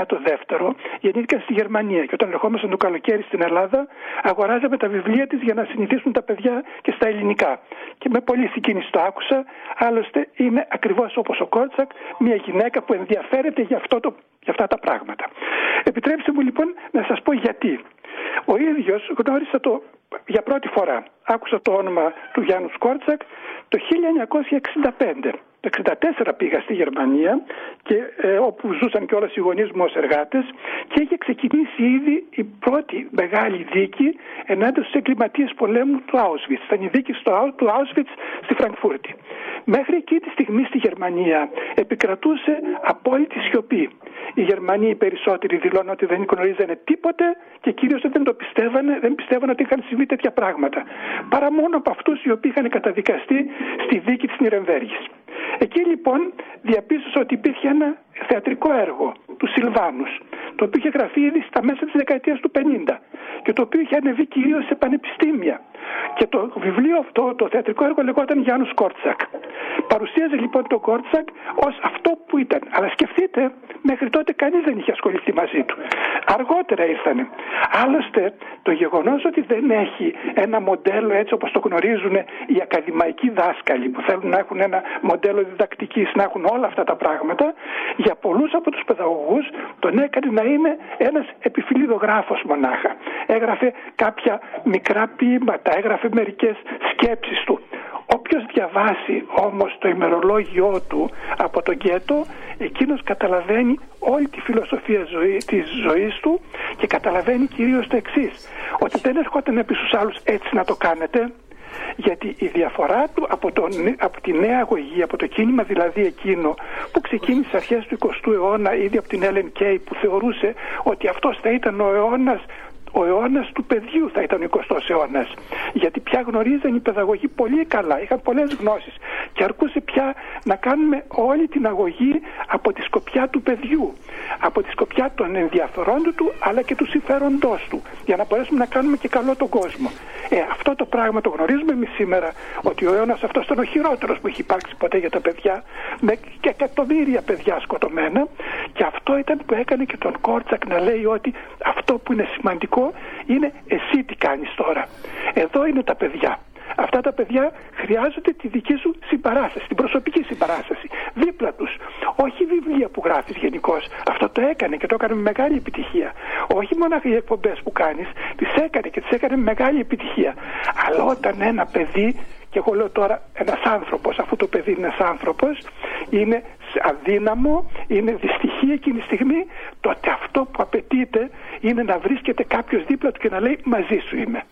1979 το δεύτερο, γεννήθηκαν στη Γερμανία. Και όταν ερχόμασταν το καλοκαίρι στην Ελλάδα, αγοράζαμε τα βιβλία της για να συνηθίσουν τα παιδιά και στα ελληνικά. Και με πολύ συγκίνηση το άκουσα. Άλλωστε είναι ακριβώς όπως ο Κόρτσακ, μια γυναίκα που ενδιαφέρεται για, αυτό το, για αυτά τα πράγματα. Επιτρέψτε μου λοιπόν να σας πω γιατί. Ο ίδιος γνώρισα το για πρώτη φορά. Άκουσα το όνομα του Γιάνους Κόρτσακ το 1965. Το 1964 πήγα στη Γερμανία και, ε, όπου ζούσαν και όλες οι γονείς μου ως εργάτες και είχε ξεκινήσει ήδη η πρώτη μεγάλη δίκη ενάντια στους εγκληματίες πολέμου του Auschwitz. Ήταν η δίκη στο, του Auschwitz στη Φραγκφούρτη. Μέχρι εκεί τη στιγμή στη Γερμανία επικρατούσε απόλυτη σιωπή. Οι Γερμανοί οι περισσότεροι δηλώνουν ότι δεν γνωρίζανε τίποτε και κυρίως δεν το πιστεύανε, δεν πιστεύανε ότι είχαν συμβεί τέτοια πράγματα. Παρά μόνο από αυτούς οι οποίοι είχαν καταδικαστεί στη δίκη της Νιρεμβέργης. Εκεί λοιπόν διαπίστωσα ότι υπήρχε ένα θεατρικό έργο του Σιλβάνους το οποίο είχε γραφεί ήδη στα μέσα της δεκαετίας του 50 και το οποίο είχε ανεβεί κυρίως σε πανεπιστήμια. Και το βιβλίο αυτό, το θεατρικό έργο λεγόταν Γιάννους Κόρτσακ. Παρουσίαζε λοιπόν τον Κόρτσακ ως αυτό που ήταν. Αλλά σκεφτείτε, μέχρι τότε κανείς δεν είχε ασχοληθεί μαζί του. Αργότερα ήρθανε. Άλλωστε, το γεγονός ότι δεν έχει ένα μοντέλο έτσι όπως το γνωρίζουν οι ακαδημαϊκοί δάσκαλοι που θέλουν να έχουν ένα μοντέλο διδακτικής, να έχουν όλα αυτά τα πράγματα, για πολλούς από τους παιδαγωγούς τον έκανε να είναι ένας επιφυλίδογράφος μονάχα. Έγραφε κάποια μικρά ποίηματα, έγραφε μερικές σκέψεις του. Όποιος διαβάσει όμως το ημερολόγιο του από τον Γκέτο, εκείνος καταλαβαίνει όλη τη φιλοσοφία ζωή, της ζωής του και καταλαβαίνει κυρίως το εξής, ότι δεν έρχονταν επί στους άλλους έτσι να το κάνετε, γιατί η διαφορά του από, το, από τη νέα αγωγή, από το κίνημα δηλαδή εκείνο που ξεκίνησε αρχές του 20ου αιώνα ήδη από την Ellen Kay που θεωρούσε ότι αυτός θα ήταν ο αιώνας ο αιώνας του παιδιού θα ήταν ο 20ο αιώνας. Γιατί πια γνωρίζαν οι παιδαγωγοί πολύ καλά, είχαν πολλές γνώσεις και αρκούσε πια να κάνουμε όλη την αγωγή από τη σκοπιά του παιδιού, από τη σκοπιά των ενδιαφερόντων του αλλά και του συμφέροντός του, για να μπορέσουμε να κάνουμε και καλό τον κόσμο. Ε, αυτό το πράγμα το γνωρίζουμε εμείς σήμερα, ότι ο αιώνας αυτός ήταν ο χειρότερος που έχει υπάρξει ποτέ για τα παιδιά, με και εκατομμύρια παιδιά σκοτωμένα, και αυτό ήταν που έκανε και τον Κόρτσακ να λέει ότι αυτό που είναι σημαντικό είναι εσύ τι κάνεις τώρα. Εδώ είναι τα παιδιά. Αυτά τα παιδιά χρειάζονται τη δική σου συμπαράσταση, την προσωπική συμπαράσταση. Δίπλα τους. Όχι βιβλία που γράφεις γενικώς. Αυτό το έκανε και το έκανε με μεγάλη επιτυχία. Όχι μόνο οι εκπομπές που κάνεις, τις έκανε και τις έκανε με μεγάλη επιτυχία. Αλλά όταν ένα παιδί και εγώ λέω τώρα ένας άνθρωπος, αφού το παιδί είναι ένας άνθρωπος, είναι αδύναμο, είναι δυστυχή εκείνη τη στιγμή, τότε αυτό που απαιτείται είναι να βρίσκεται κάποιος δίπλα του και να λέει μαζί σου είμαι.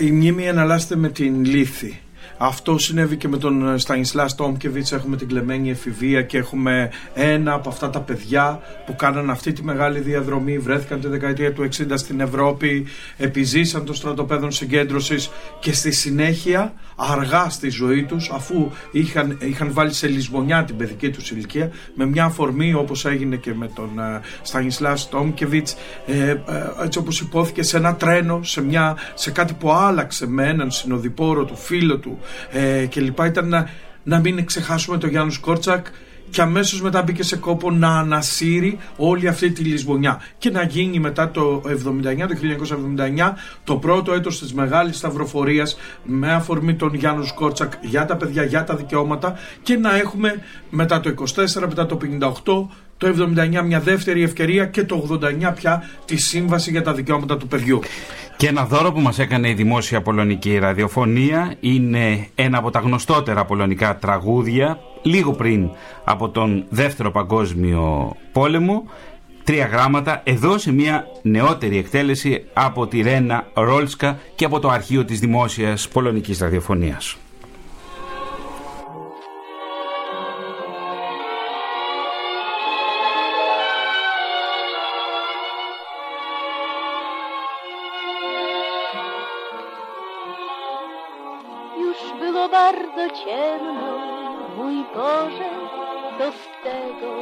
Η μνήμη αναλάστε με την λύθη Αυτό συνέβη και με τον Στανισλάς Τόμκεβιτς. Έχουμε την κλεμμένη εφηβεία και έχουμε ένα από αυτά τα παιδιά που κάναν αυτή τη μεγάλη διαδρομή. Βρέθηκαν τη δεκαετία του 60 στην Ευρώπη, επιζήσαν το στρατοπέδων συγκέντρωσης και στη συνέχεια, αργά στη ζωή τους, αφού είχαν, είχαν βάλει σε λησμονιά την παιδική τους ηλικία, με μια αφορμή όπως έγινε και με τον Στανισλάς Τόμκεβιτς, ε, ε, έτσι όπως ειπώθηκε σε ένα τρένο, σε, μια, σε κάτι που άλλαξε με έναν συνοδοιπόρο του, φίλο του ε, κλπ. Ήταν να, να μην ξεχάσουμε τον Γιάννους Κόρτσακ. Και αμέσως μετά μπήκε στον κόπο να ανασύρει όλη αυτή τη λησμονιά και να γίνει μετά το 79, το 1979 το πρώτο έτος της Μεγάλης Σταυροφορίας με αφορμή τον Γιάννους Κόρτσακ για τα παιδιά, για τα δικαιώματα. Και να έχουμε μετά το 24, μετά το 58 το 79 μια δεύτερη ευκαιρία και το 89 πια τη σύμβαση για τα δικαιώματα του παιδιού. Και ένα δώρο που μας έκανε η Δημόσια Πολωνική Ραδιοφωνία είναι ένα από τα γνωστότερα πολωνικά τραγούδια λίγο πριν από τον Δεύτερο Παγκόσμιο Πόλεμο τρία γράμματα εδώ σε μια νεότερη εκτέλεση από τη Ρένα Ρόλσκα και από το αρχείο της Δημόσιας Πολωνικής Ραδιοφωνίας. Ciemno, mój Boże, co z tego?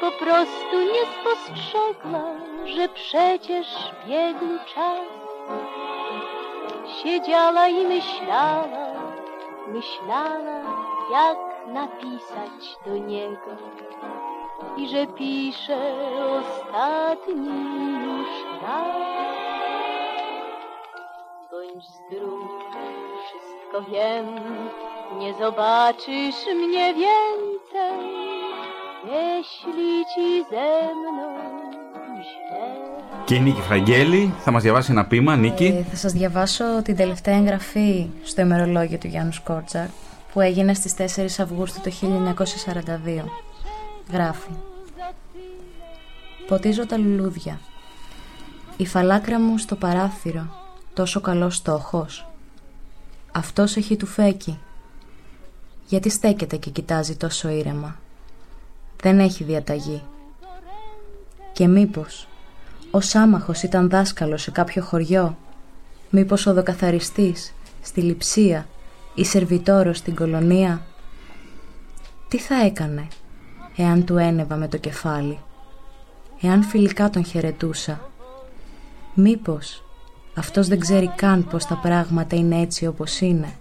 Po prostu nie spostrzegła, że przecież biegł czas. Siedziała i myślała, myślała, jak napisać do niego. I że pisze ostatni już raz. Bądź zdrów, wszystko wiem, nie zobaczysz mnie więcej, jeśli ci ze mną źle. Και η Νίκη Φραγγέλη θα μας διαβάσει ένα ποίημα. Νίκη. Ε, θα σας διαβάσω την τελευταία εγγραφή στο ημερολόγιο του Γιάννου Σκόρτζακ που έγινε στις 4 Αυγούστου το 1942. Γράφει Ποτίζω τα λουλούδια Η φαλάκρα μου στο παράθυρο Τόσο καλός στόχος Αυτός έχει του φέκι Γιατί στέκεται και κοιτάζει τόσο ήρεμα. Δεν έχει διαταγή. Και μήπως Ο Σάμαχος ήταν δάσκαλος σε κάποιο χωριό; Μήπως ο δοκαθαριστής Στη λειψία Ή σερβιτόρος στην κολονία; Τι θα έκανε Εάν του ένεβα με το κεφάλι; Εάν φιλικά τον χαιρετούσα; Μήπως αυτός δεν ξέρει καν πως τα πράγματα είναι έτσι όπως είναι.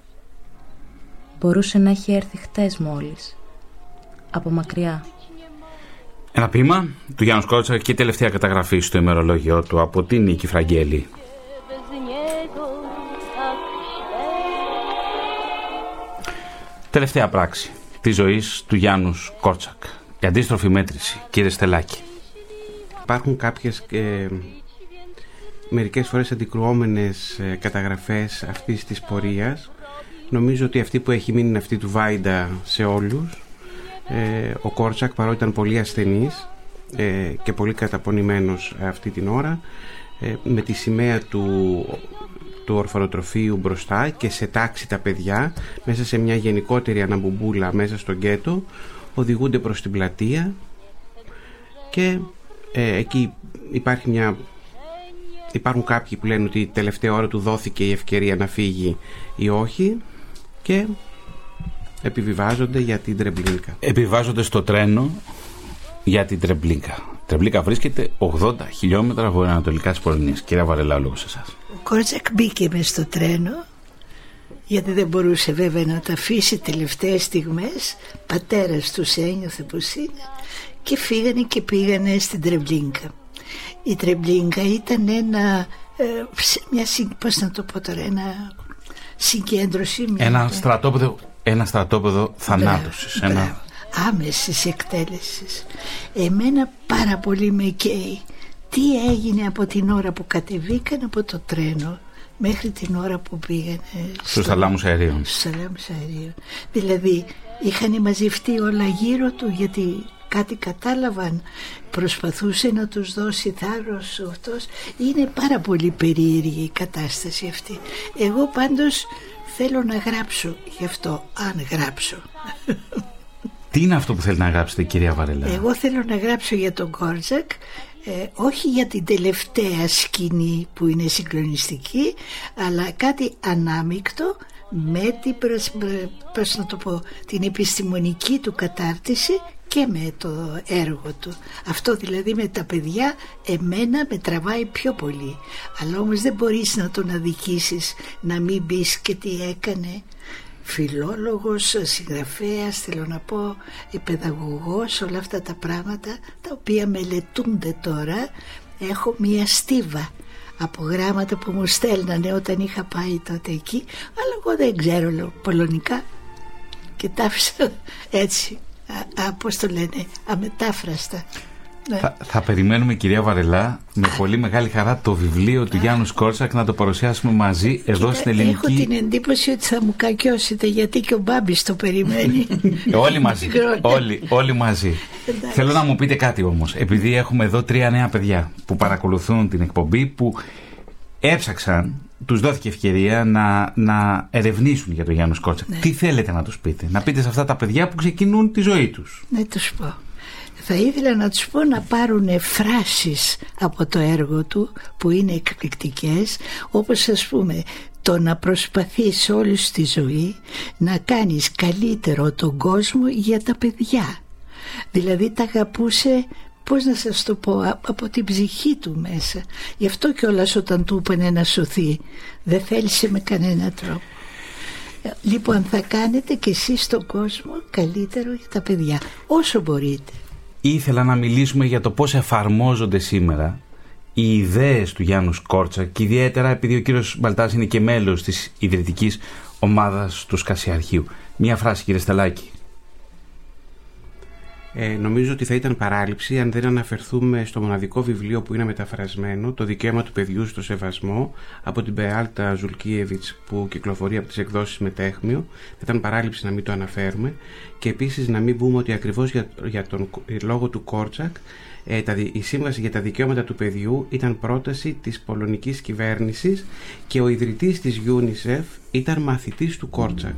Μπορούσε να έχει έρθει χτες μόλις. Από μακριά. Ένα ποίημα του Γιάννου Σκότσα και η τελευταία καταγραφή στο ημερολόγιο του από την Νίκη Φραγγέλη. Τελευταία πράξη της ζωής του Γιάνους Κόρτσακ. Η αντίστροφη μέτρηση, κύριε Στελάκη. Υπάρχουν κάποιες ε, μερικές φορές αντικρουόμενες ε, καταγραφές αυτής της πορείας. Νομίζω ότι αυτή που έχει μείνει είναι αυτή του Βάιντα σε όλους. Ε, ο Κόρτσακ παρότι ήταν πολύ ασθενής ε, και πολύ καταπονημένος αυτή την ώρα με τη σημαία του, του ορφανοτροφείου μπροστά και σε τάξη τα παιδιά μέσα σε μια γενικότερη αναμπουμπούλα μέσα στο γκέτο οδηγούνται προς την πλατεία και εκεί υπάρχει μια υπάρχουν κάποιοι που λένε ότι η τελευταία ώρα του δόθηκε η ευκαιρία να φύγει ή όχι και επιβιβάζονται για την Τρεμπλίνκα. Επιβιβάζονται στο τρένο για την Τρεμπλίνκα. Η Τρεμπλίνκα βρίσκεται 80 χιλιόμετρα βορειοανατολικά της Πολωνίας. Κύριε Βαρελάου, λόγω σε εσάς. Ο Κόρτσακ μπήκε μες στο τρένο γιατί δεν μπορούσε βέβαια να τα αφήσει τελευταίες στιγμές πατέρας τους ένιωθε πως είναι και φύγανε και πήγανε στην Τρεμπλίνκα η Τρεμπλίνκα ήταν ένα, ε, μια, πώς να το πω τώρα, ένα συγκέντρωση. Ένα στρατόπεδο, ένα στρατόπεδο θανάτωσης. Μπράβο, ένα... Άμεσης εκτέλεσης. Εμένα πάρα πολύ με καίει τι έγινε από την ώρα που κατεβήκαν από το τρένο μέχρι την ώρα που πήγανε στους στο... θαλάμους αερίων. Στους θαλάμους αερίων. Δηλαδή είχαν μαζευτεί όλα γύρω του γιατί κάτι κατάλαβαν προσπαθούσε να τους δώσει θάρρος αυτός είναι πάρα πολύ περίεργη η κατάσταση αυτή εγώ πάντως θέλω να γράψω γι' αυτό, αν γράψω. Τι είναι αυτό που θέλει να γράψετε κυρία Βαρελά. Εγώ θέλω να γράψω για τον Κόρτζακ ε, όχι για την τελευταία σκηνή που είναι συγκλονιστική αλλά κάτι ανάμεικτο με την, προς, να το πω, την επιστημονική του κατάρτιση και με το έργο του. Αυτό δηλαδή με τα παιδιά εμένα με τραβάει πιο πολύ. Αλλά όμως δεν μπορείς να τον αδικήσεις να μην μπει και τι έκανε φιλόλογος, συγγραφέας, θέλω να πω, παιδαγωγός, όλα αυτά τα πράγματα τα οποία μελετούνται τώρα. Έχω μία στίβα από γράμματα που μου στέλνανε όταν είχα πάει τότε εκεί, αλλά εγώ δεν ξέρω πολωνικά και τα άφησα έτσι, α, πώς το λένε, αμετάφραστα. Ναι. Θα, θα, περιμένουμε κυρία Βαρελά με πολύ μεγάλη χαρά το βιβλίο του Γιάννους Σκόρσακ να το παρουσιάσουμε μαζί εδώ στην ελληνική. Έχω την εντύπωση ότι θα μου κακιώσετε γιατί και ο Μπάμπης το περιμένει. (laughs) όλοι μαζί. (laughs) όλοι, όλοι μαζί. Θέλω να μου πείτε κάτι όμως. Επειδή έχουμε εδώ τρία νέα παιδιά που παρακολουθούν την εκπομπή που έψαξαν τους δόθηκε ευκαιρία να, να ερευνήσουν για τον Γιάννου Σκόρτσακ. Ναι. Τι θέλετε να τους πείτε, να πείτε σε αυτά τα παιδιά που ξεκινούν τη ζωή τους. Ναι, τους πω θα ήθελα να τους πω να πάρουν φράσεις από το έργο του που είναι εκπληκτικές όπως ας πούμε το να προσπαθείς όλη τη ζωή να κάνεις καλύτερο τον κόσμο για τα παιδιά δηλαδή τα αγαπούσε πώς να σας το πω από την ψυχή του μέσα γι' αυτό κιόλας όταν του είπανε να σωθεί δεν θέλησε με κανένα τρόπο Λοιπόν θα κάνετε κι εσείς τον κόσμο καλύτερο για τα παιδιά όσο μπορείτε ήθελα να μιλήσουμε για το πώς εφαρμόζονται σήμερα οι ιδέες του Γιάννου Σκόρτσα και ιδιαίτερα επειδή ο κύριος Μπαλτάς είναι και μέλος της ιδρυτικής ομάδας του Σκασιαρχείου. Μία φράση κύριε Στελάκη. Ε, νομίζω ότι θα ήταν παράληψη αν δεν αναφερθούμε στο μοναδικό βιβλίο που είναι μεταφρασμένο, το δικαίωμα του παιδιού στο σεβασμό, από την Πεάλτα Ζουλκίεβιτς που κυκλοφορεί από τις εκδόσεις Μετέχμιο. Θα ήταν παράληψη να μην το αναφέρουμε και επίσης να μην πούμε ότι ακριβώς για, για τον λόγο του Κόρτσακ ε, τα, η σύμβαση για τα δικαιώματα του παιδιού ήταν πρόταση της πολωνικής κυβέρνησης και ο ιδρυτής της UNICEF ήταν μαθητής του Κόρτσακ.